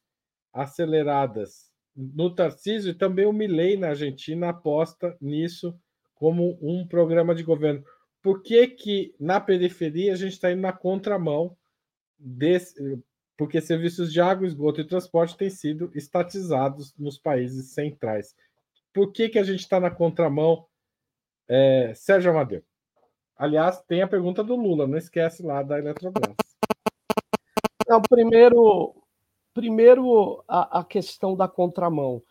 aceleradas no Tarcísio e também o Milei na Argentina aposta nisso como um programa de governo? Por que, que na periferia a gente está indo na contramão desse, porque serviços de água, esgoto e transporte têm sido estatizados nos países centrais. Por que, que a gente está na contramão é, Sérgio Amadeu. Aliás, tem a pergunta do Lula, não esquece lá da Eletrobras.
Não, primeiro, primeiro a, a questão da contramão.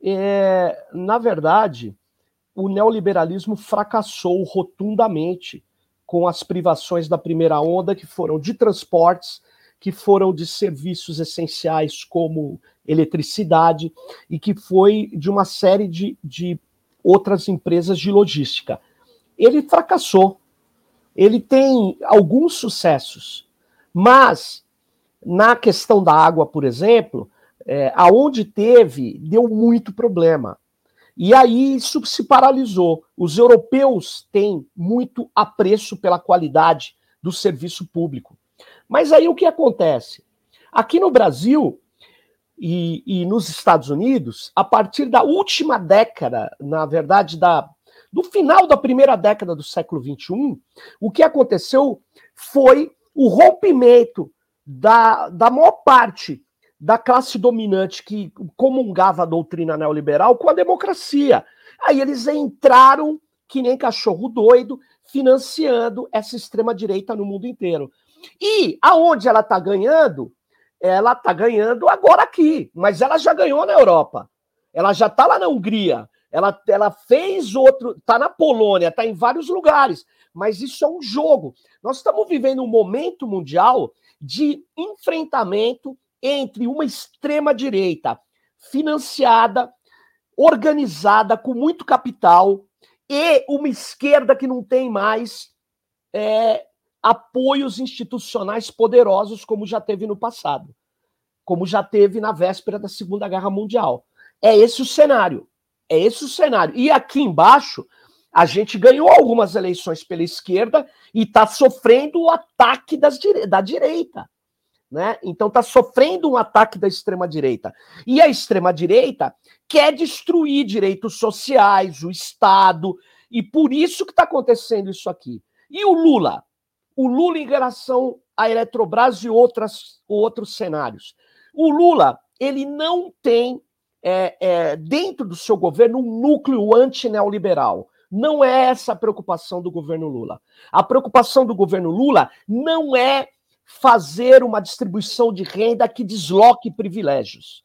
É, na verdade, o neoliberalismo fracassou rotundamente com as privações da primeira onda, que foram de transportes, que foram de serviços essenciais como eletricidade e que foi de uma série de, de outras empresas de logística. Ele fracassou. Ele tem alguns sucessos, mas na questão da água, por exemplo, é, aonde teve, deu muito problema. E aí isso se paralisou. Os europeus têm muito apreço pela qualidade do serviço público. Mas aí o que acontece? Aqui no Brasil e, e nos Estados Unidos, a partir da última década, na verdade, da, do final da primeira década do século XXI, o que aconteceu foi o rompimento da, da maior parte da classe dominante que comungava a doutrina neoliberal com a democracia. Aí eles entraram que nem cachorro doido, financiando essa extrema-direita no mundo inteiro. E aonde ela está ganhando? Ela está ganhando agora aqui, mas ela já ganhou na Europa. Ela já está lá na Hungria. Ela, ela fez outro, está na Polônia, está em vários lugares. Mas isso é um jogo. Nós estamos vivendo um momento mundial de enfrentamento entre uma extrema-direita financiada, organizada, com muito capital, e uma esquerda que não tem mais é, apoios institucionais poderosos, como já teve no passado, como já teve na véspera da Segunda Guerra Mundial. É esse o cenário. É esse o cenário. E aqui embaixo, a gente ganhou algumas eleições pela esquerda e está sofrendo o ataque das, da direita. Né? Então está sofrendo um ataque da extrema-direita. E a extrema-direita quer destruir direitos sociais, o Estado, e por isso que está acontecendo isso aqui. E o Lula? O Lula em relação à Eletrobras e outras, outros cenários. O Lula, ele não tem é, é, dentro do seu governo um núcleo anti-neoliberal. Não é essa a preocupação do governo Lula. A preocupação do governo Lula não é fazer uma distribuição de renda que desloque privilégios.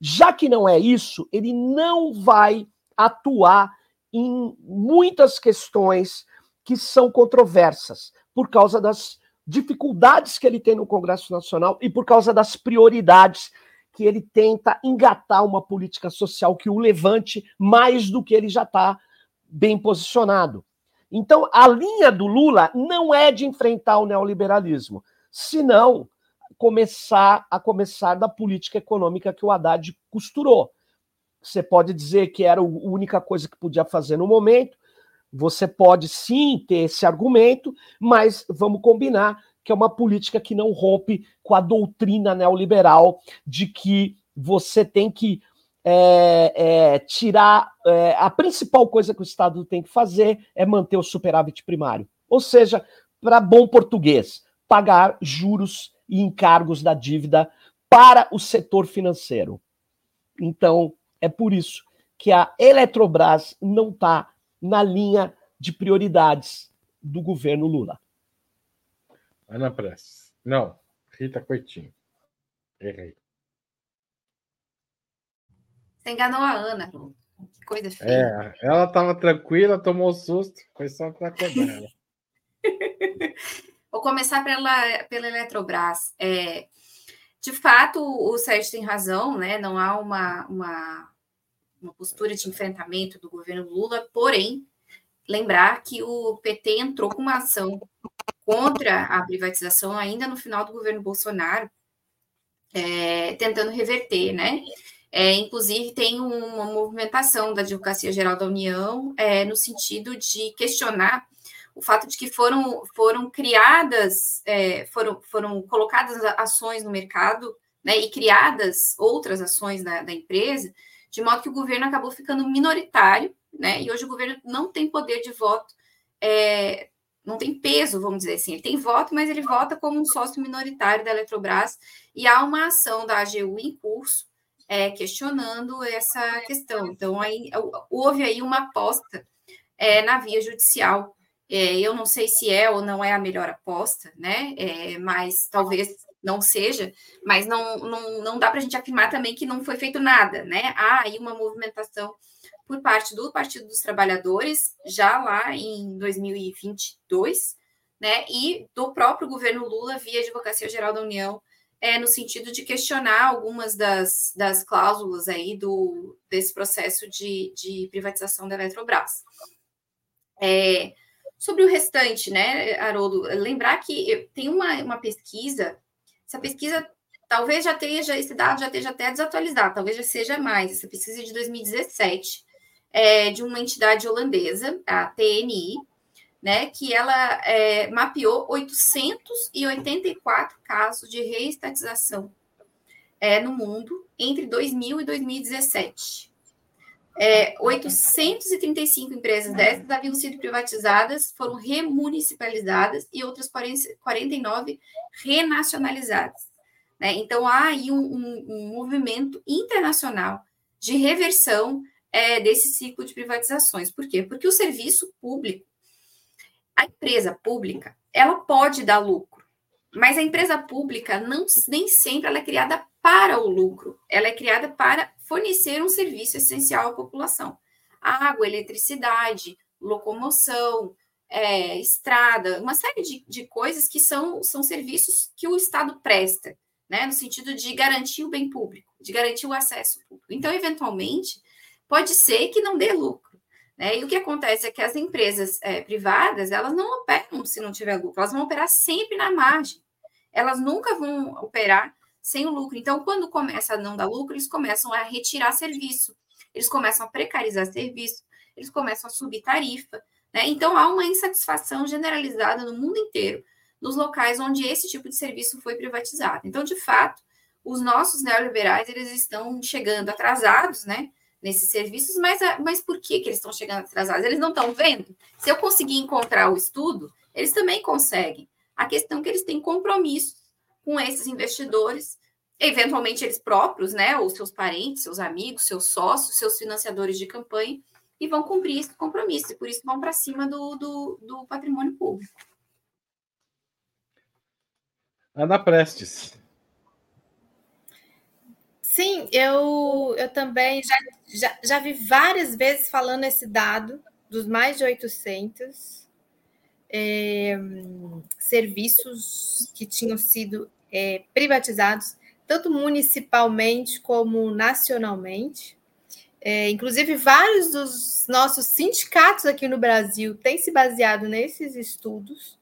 Já que não é isso, ele não vai atuar em muitas questões que são controversas, por causa das dificuldades que ele tem no Congresso Nacional e por causa das prioridades que ele tenta engatar uma política social que o levante mais do que ele já está bem posicionado. Então, a linha do Lula não é de enfrentar o neoliberalismo, se não começar a começar da política econômica que o Haddad costurou. Você pode dizer que era a única coisa que podia fazer no momento, você pode sim ter esse argumento, mas vamos combinar que é uma política que não rompe com a doutrina neoliberal de que você tem que é, é, tirar. É, a principal coisa que o Estado tem que fazer é manter o superávit primário. Ou seja, para bom português, pagar juros e encargos da dívida para o setor financeiro. Então, é por isso que a Eletrobras não está na linha de prioridades do governo Lula.
Ana Press. Não, Rita Coitinho. Errei.
Você enganou a Ana. Que coisa feia.
É, ela estava tranquila, tomou susto, foi só para quebrar ela.
Vou começar pela, pela Eletrobras. É, de fato, o Sérgio tem razão, né? Não há uma, uma, uma postura de enfrentamento do governo Lula, porém, lembrar que o PT entrou com uma ação contra a privatização ainda no final do governo Bolsonaro, é, tentando reverter, né? É, inclusive, tem uma movimentação da Advocacia Geral da União é, no sentido de questionar o fato de que foram, foram criadas, é, foram, foram colocadas ações no mercado, né, e criadas outras ações da, da, empresa, de modo que o governo acabou ficando minoritário, né, e hoje o governo não tem poder de voto, é, não tem peso, vamos dizer assim, ele tem voto, mas ele vota como um sócio minoritário da Eletrobras, e há uma ação da AGU em curso, é, questionando essa questão. Então, aí, houve aí uma aposta é, na via judicial é, eu não sei se é ou não é a melhor aposta, né? É, mas talvez não seja, mas não, não, não dá para a gente afirmar também que não foi feito nada, né? Há aí uma movimentação por parte do Partido dos Trabalhadores, já lá em 2022, né, e do próprio governo Lula via Advocacia Geral da União, é, no sentido de questionar algumas das, das cláusulas aí do, desse processo de, de privatização da Eletrobras. É, sobre o restante, né, Haroldo, lembrar que tem uma, uma pesquisa, essa pesquisa talvez já tenha, esse dado já esteja até desatualizado, talvez já seja mais, essa pesquisa é de 2017, é, de uma entidade holandesa, a TNI, né, que ela é, mapeou 884 casos de reestatização é, no mundo entre 2000 e 2017. É, 835 empresas dessas haviam sido privatizadas, foram remunicipalizadas e outras 49 renacionalizadas. Né? Então, há aí um, um, um, movimento internacional de reversão é, desse ciclo de privatizações. Por quê? Porque o serviço público a empresa pública, ela pode dar lucro, mas a empresa pública não, nem sempre ela é criada para o lucro, ela é criada para fornecer um serviço essencial à população. Água, eletricidade, locomoção, é, estrada, uma série de, de coisas que são, são serviços que o Estado presta, né, no sentido de garantir o bem público, de garantir o acesso público. Então, eventualmente, pode ser que não dê lucro né? E o que acontece é que as empresas é, privadas, elas não operam se não tiver lucro, elas vão operar sempre na margem. Elas nunca vão operar sem o lucro. Então, quando começa a não dar lucro, eles começam a retirar serviço, eles começam a precarizar serviço, eles começam a subir tarifa. Né? Então, há uma insatisfação generalizada no mundo inteiro nos locais onde esse tipo de serviço foi privatizado. Então, de fato, os nossos neoliberais eles estão chegando atrasados, né? Nesses serviços, mas, mas por que, que eles estão chegando atrasados? Eles não estão vendo? Se eu conseguir encontrar o estudo, eles também conseguem. A questão é que eles têm compromissos com esses investidores, eventualmente eles próprios, né, ou seus parentes, seus amigos, seus sócios, seus financiadores de campanha, e vão cumprir esse compromisso, e por isso vão para cima do, do, do patrimônio público.
Ana Prestes.
Sim, eu, eu também já, já, já vi várias vezes falando esse dado dos mais de 800 é, serviços que tinham sido é, privatizados, tanto municipalmente como nacionalmente. É, inclusive, vários dos nossos sindicatos aqui no Brasil têm se baseado nesses estudos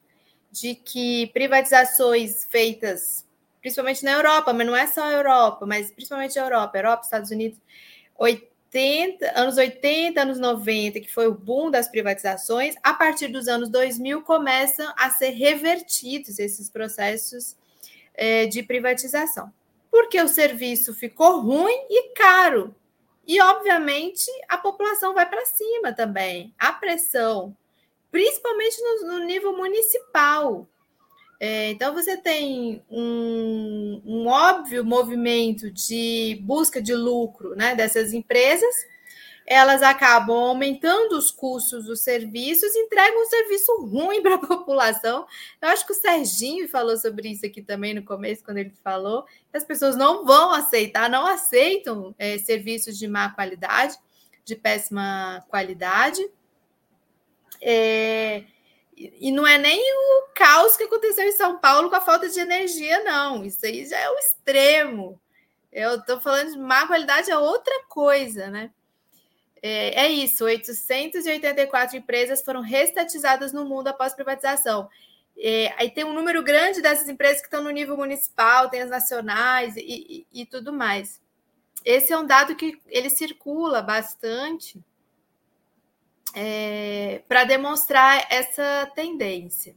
de que privatizações feitas principalmente na Europa, mas não é só a Europa, mas principalmente a Europa, Europa, Estados Unidos, 80, anos 80, anos 90, que foi o boom das privatizações, a partir dos anos 2000 começam a ser revertidos esses processos é, de privatização. Porque o serviço ficou ruim e caro. E, obviamente, a população vai para cima também. A pressão, principalmente no, no nível municipal. É, então, você tem um, um, óbvio movimento de busca de lucro né, dessas empresas, elas acabam aumentando os custos dos serviços entregam um serviço ruim para a população. Eu acho que o Serginho falou sobre isso aqui também no começo, quando ele falou que as pessoas não vão aceitar, não aceitam é, serviços de má qualidade, de péssima qualidade. É, e não é nem o caos que aconteceu em São Paulo com a falta de energia, não. Isso aí já é o extremo. Eu estou falando de má qualidade, é outra coisa, né? É, é, isso, 884 empresas foram restatizadas no mundo após privatização. É, aí tem um número grande dessas empresas que estão no nível municipal, tem as nacionais e, e, e tudo mais. Esse é um dado que ele circula bastante é, para demonstrar essa tendência.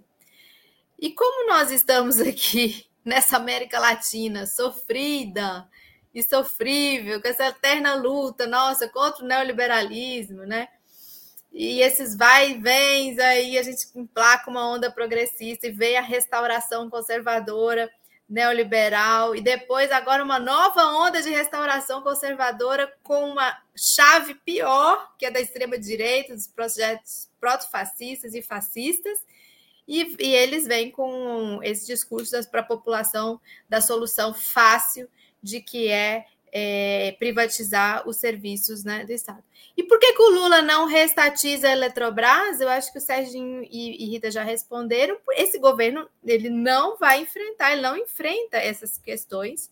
E como nós estamos aqui nessa América Latina sofrida e sofrível, com essa eterna luta, nossa, contra o neoliberalismo, né? E esses vai e vens aí, a gente emplaca uma onda progressista e vem a restauração conservadora neoliberal e depois agora uma nova onda de restauração conservadora com uma chave pior, que é da extrema direita, dos projetos proto-fascistas e fascistas, e, e, eles vêm com esse discurso para a população da solução fácil de que é, é, privatizar os serviços né, do Estado. E por que, que, o Lula não restatiza a Eletrobras? Eu acho que o Serginho e, e, Rita já responderam. Esse governo ele não vai enfrentar, ele não enfrenta essas questões.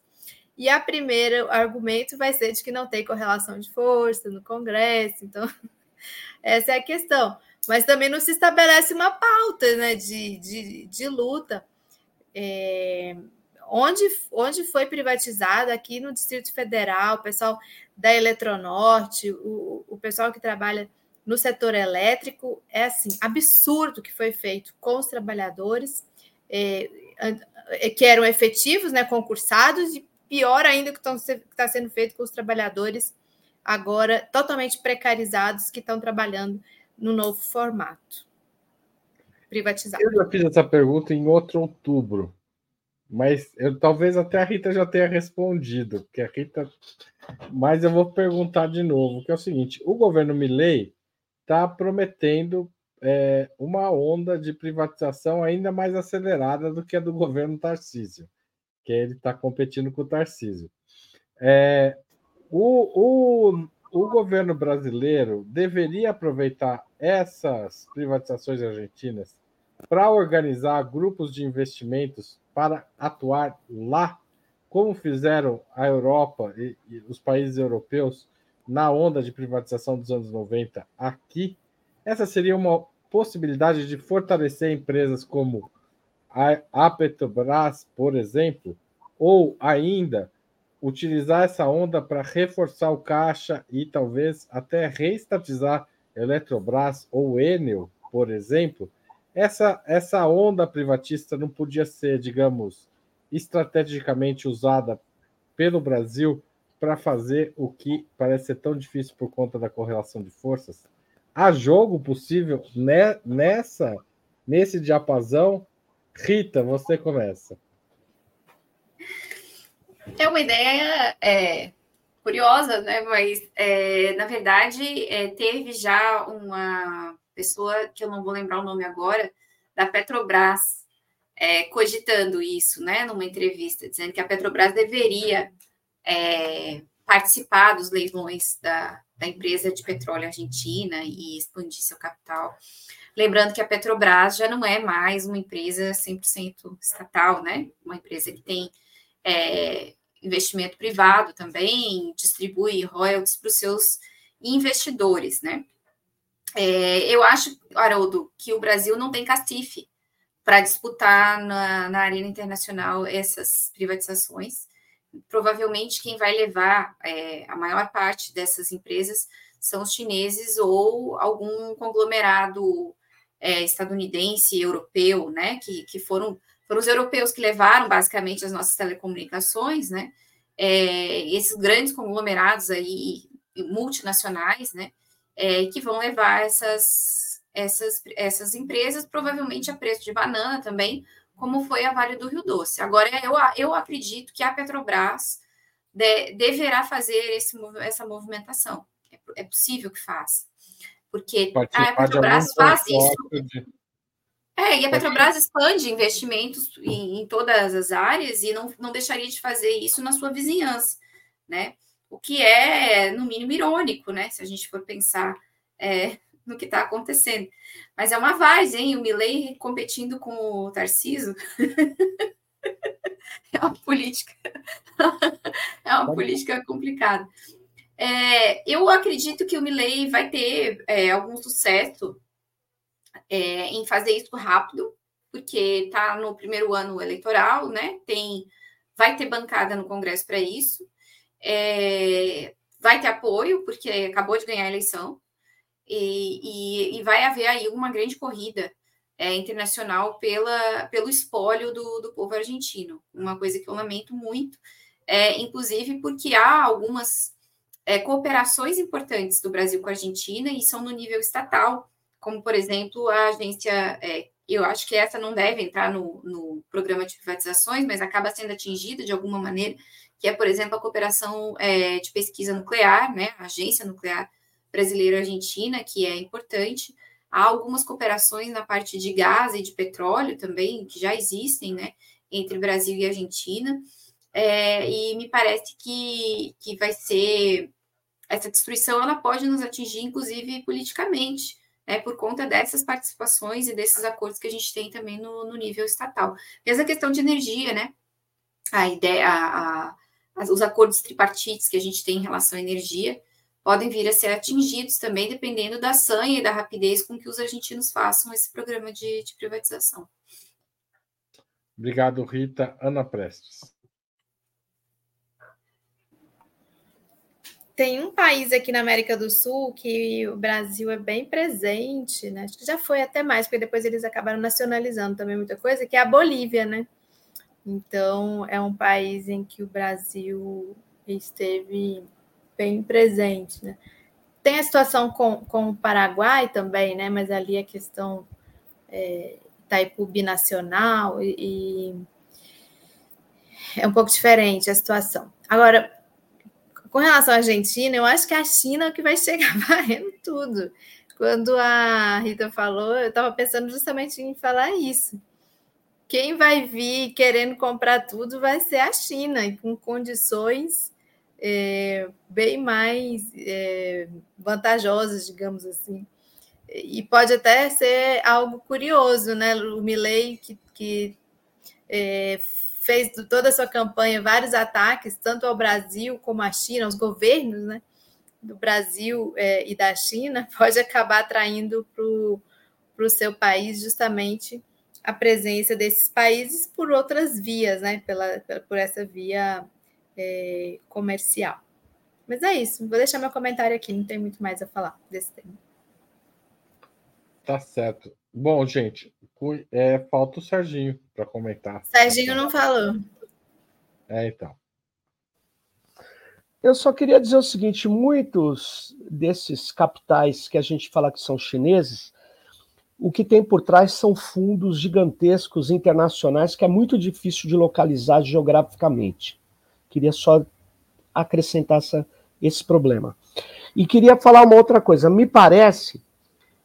E a primeiro argumento vai ser de que não tem correlação de força no Congresso. Então, essa é a questão. Mas também não se estabelece uma pauta né, de, de, de luta. É, onde, onde foi privatizado aqui no Distrito Federal, o pessoal da Eletronorte, o, o pessoal que trabalha no setor elétrico, é assim, absurdo que foi feito com os trabalhadores é, é que eram efetivos, né, concursados, e pior ainda que está sendo feito com os trabalhadores agora totalmente precarizados que estão trabalhando no novo formato privatizado.
Eu já fiz essa pergunta em outro outubro. Mas eu, talvez até a Rita já tenha respondido, porque a Rita. Mas eu vou perguntar de novo, que é o seguinte: o governo Milley está prometendo é, uma onda de privatização ainda mais acelerada do que a do governo Tarcísio, que ele está competindo com o Tarcísio. É, o, o, o governo brasileiro deveria aproveitar essas privatizações argentinas para organizar grupos de investimentos para atuar lá, como fizeram a Europa e, e os países europeus na onda de privatização dos anos 90 aqui, essa seria uma possibilidade de fortalecer empresas como a Petrobras, por exemplo, ou ainda utilizar essa onda para reforçar o caixa e talvez até reestatizar Eletrobras ou Enel, por exemplo, essa, essa onda privatista não podia ser, digamos, estrategicamente usada pelo Brasil para fazer o que parece ser tão difícil por conta da correlação de forças? Há jogo possível nessa nesse diapasão? Rita, você começa.
É uma ideia é, curiosa, né? Mas é, na verdade é, teve já uma pessoa que eu não vou lembrar o nome agora, da Petrobras, é, cogitando isso, né, numa entrevista, dizendo que a Petrobras deveria é, participar dos leilões da, da empresa de petróleo argentina e expandir seu capital. Lembrando que a Petrobras já não é mais uma empresa 100% estatal, né? Uma empresa que tem é, investimento privado também, distribui royalties para os seus investidores, né? É, eu acho, Haroldo, que o Brasil não tem cacife para disputar na, na arena internacional essas privatizações. Provavelmente quem vai levar é, a maior parte dessas empresas são os chineses ou algum conglomerado é, estadunidense, europeu, né? Que, que foram, foram os europeus que levaram basicamente as nossas telecomunicações, né? É, esses grandes conglomerados aí multinacionais, né? É, que vão levar essas, essas, essas empresas, provavelmente a preço de banana também, como foi a Vale do Rio Doce. Agora, eu, eu acredito que a Petrobras de, deverá fazer esse, essa movimentação. É, é possível que faça. Porque a Petrobras faz isso. De... É, e a Petrobras expande investimentos em, em, todas as áreas e não, não deixaria de fazer isso na sua vizinhança, né? O que é, no mínimo, irônico, né? Se a gente for pensar é, no que está acontecendo. Mas é uma várzea, hein? O Milley competindo com o Tarciso. é uma política. é uma política complicada. É, eu acredito que o Milley vai ter é, algum sucesso é, em fazer isso rápido, porque está no primeiro ano eleitoral, né? Tem, vai ter bancada no Congresso para isso é, vai ter apoio, porque acabou de ganhar a eleição, e, e, e vai haver aí uma grande corrida é, internacional pela, pelo espólio do, do povo argentino, uma coisa que eu lamento muito, é, inclusive porque há algumas é, cooperações importantes do Brasil com a Argentina e são no nível estatal, como, por exemplo, a agência, é, eu acho que essa não deve entrar no, no programa de privatizações, mas acaba sendo atingida de alguma maneira, que é, por exemplo, a cooperação é, de pesquisa nuclear, né, a Agência Nuclear Brasileira-Argentina, que é importante. Há algumas cooperações na parte de gás e de petróleo também, que já existem, né, entre Brasil e Argentina. é, e me parece que, que vai ser essa destruição ela pode nos atingir, inclusive politicamente, né, por conta dessas participações e desses acordos que a gente tem também no, no nível estatal. Mesma questão de energia, né? A ideia, a, a, os acordos tripartites que a gente tem em relação à energia podem vir a ser atingidos também, dependendo da sanha e da rapidez com que os argentinos façam esse programa de, de privatização.
Obrigado, Rita. Ana Prestes.
Tem um país aqui na América do Sul que o Brasil é bem presente, né? Acho que já foi até mais, porque depois eles acabaram nacionalizando também muita coisa, que é a Bolívia, né? Então, é um país em que o Brasil esteve bem presente, né? Tem a situação com, com o Paraguai também, né? Mas ali a questão é, Itaipu binacional e, e é um pouco diferente a situação. Agora, com relação à Argentina, eu acho que a China é que vai chegar varrendo tudo. Quando a Rita falou, eu estava pensando justamente em falar isso. Quem vai vir querendo comprar tudo vai ser a China, e com condições é, bem mais é, vantajosas, digamos assim. E pode até ser algo curioso, né? O Milley, que, que é, fez toda a sua campanha vários ataques, tanto ao Brasil como à China, aos governos né, do Brasil é, e da China, pode acabar atraindo para o seu país justamente a presença desses países por outras vias, né, pela, por essa via é, comercial. Mas é isso, vou deixar meu comentário aqui, não tem muito mais a falar desse tema.
Tá certo. Bom, gente, é, falta o Serginho para comentar.
Serginho não falou.
É, então.
Eu só queria dizer o seguinte: muitos desses capitais que a gente fala que são chineses, o que tem por trás são fundos gigantescos internacionais que é muito difícil de localizar geograficamente. Queria só acrescentar essa, esse problema. E queria falar uma outra coisa. Me parece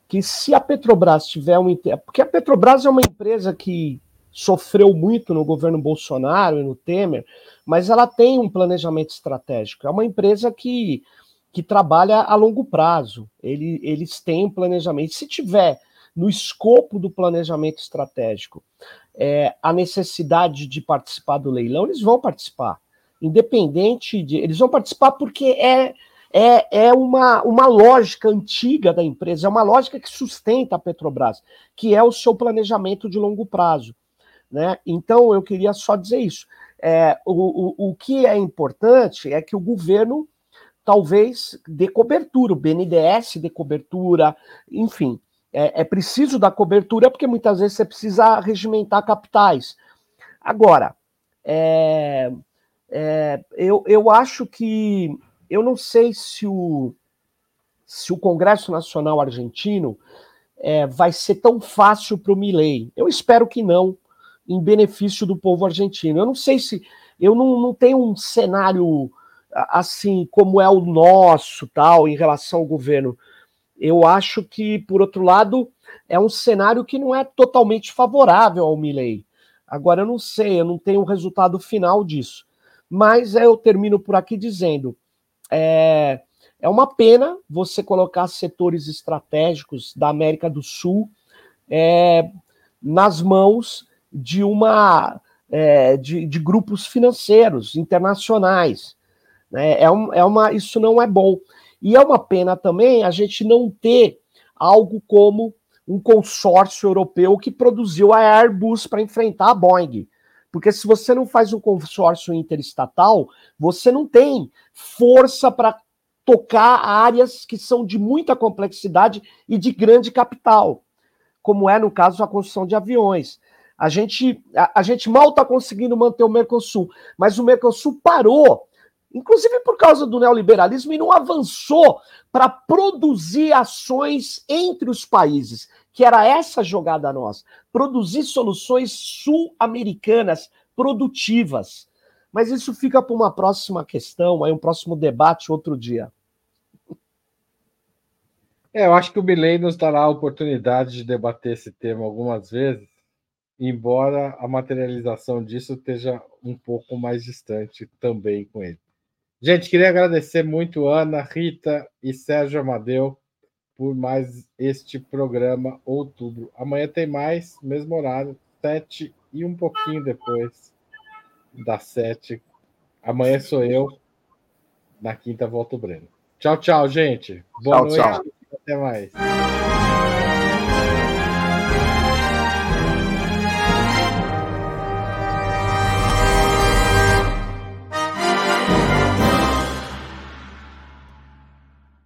que se a Petrobras tiver um. Porque a Petrobras é uma empresa que sofreu muito no governo Bolsonaro e no Temer, mas ela tem um planejamento estratégico. É uma empresa que, que trabalha a longo prazo. Ele, eles têm um planejamento. Se tiver no escopo do planejamento estratégico é, a necessidade de participar do leilão, eles vão participar. Independente de. Eles vão participar porque é é, é uma, uma lógica antiga da empresa, é uma lógica que sustenta a Petrobras, que é o seu planejamento de longo prazo. Né? Então, eu queria só dizer isso. É, o, o, o que é importante é que o governo talvez dê cobertura, o BNDES dê cobertura, enfim. É, é preciso dar cobertura porque muitas vezes você precisa regimentar capitais. Agora, é, é, eu, eu acho que eu não sei se o, se o Congresso Nacional Argentino é, vai ser tão fácil para o Milley. Eu espero que não, em benefício do povo argentino. Eu não sei se. Eu não, não tenho um cenário assim como é o nosso, tal, em relação ao governo. Eu acho que, por outro lado, é um cenário que não é totalmente favorável ao Milley. Agora, eu não sei, eu não tenho o resultado final disso. Mas eu termino por aqui dizendo: é, é uma pena você colocar setores estratégicos da América do Sul é, nas mãos de uma é, de, de, grupos financeiros internacionais. Né? É, um, é uma, isso não é bom. E é uma pena também a gente não ter algo como um consórcio europeu que produziu a Airbus para enfrentar a Boeing. Porque se você não faz um consórcio interestatal, você não tem força para tocar áreas que são de muita complexidade e de grande capital, como é no caso a construção de aviões. A gente, a, a gente mal está conseguindo manter o Mercosul, mas o Mercosul parou, inclusive por causa do neoliberalismo, e não avançou para produzir ações entre os países que era essa jogada nossa, produzir soluções sul-americanas produtivas. Mas isso fica para uma próxima questão, aí um próximo debate outro dia.
É, eu acho que o Milley nos dará a oportunidade de debater esse tema algumas vezes embora a materialização disso esteja um pouco mais distante também com ele. Gente, queria agradecer muito Ana, Rita e Sérgio Amadeu por mais este programa Outubro. Amanhã tem mais, mesmo horário, sete e um pouquinho depois das sete. Amanhã sou eu. Na quinta volta o Breno. Tchau, tchau, gente. Boa tchau, noite. Tchau. Até mais.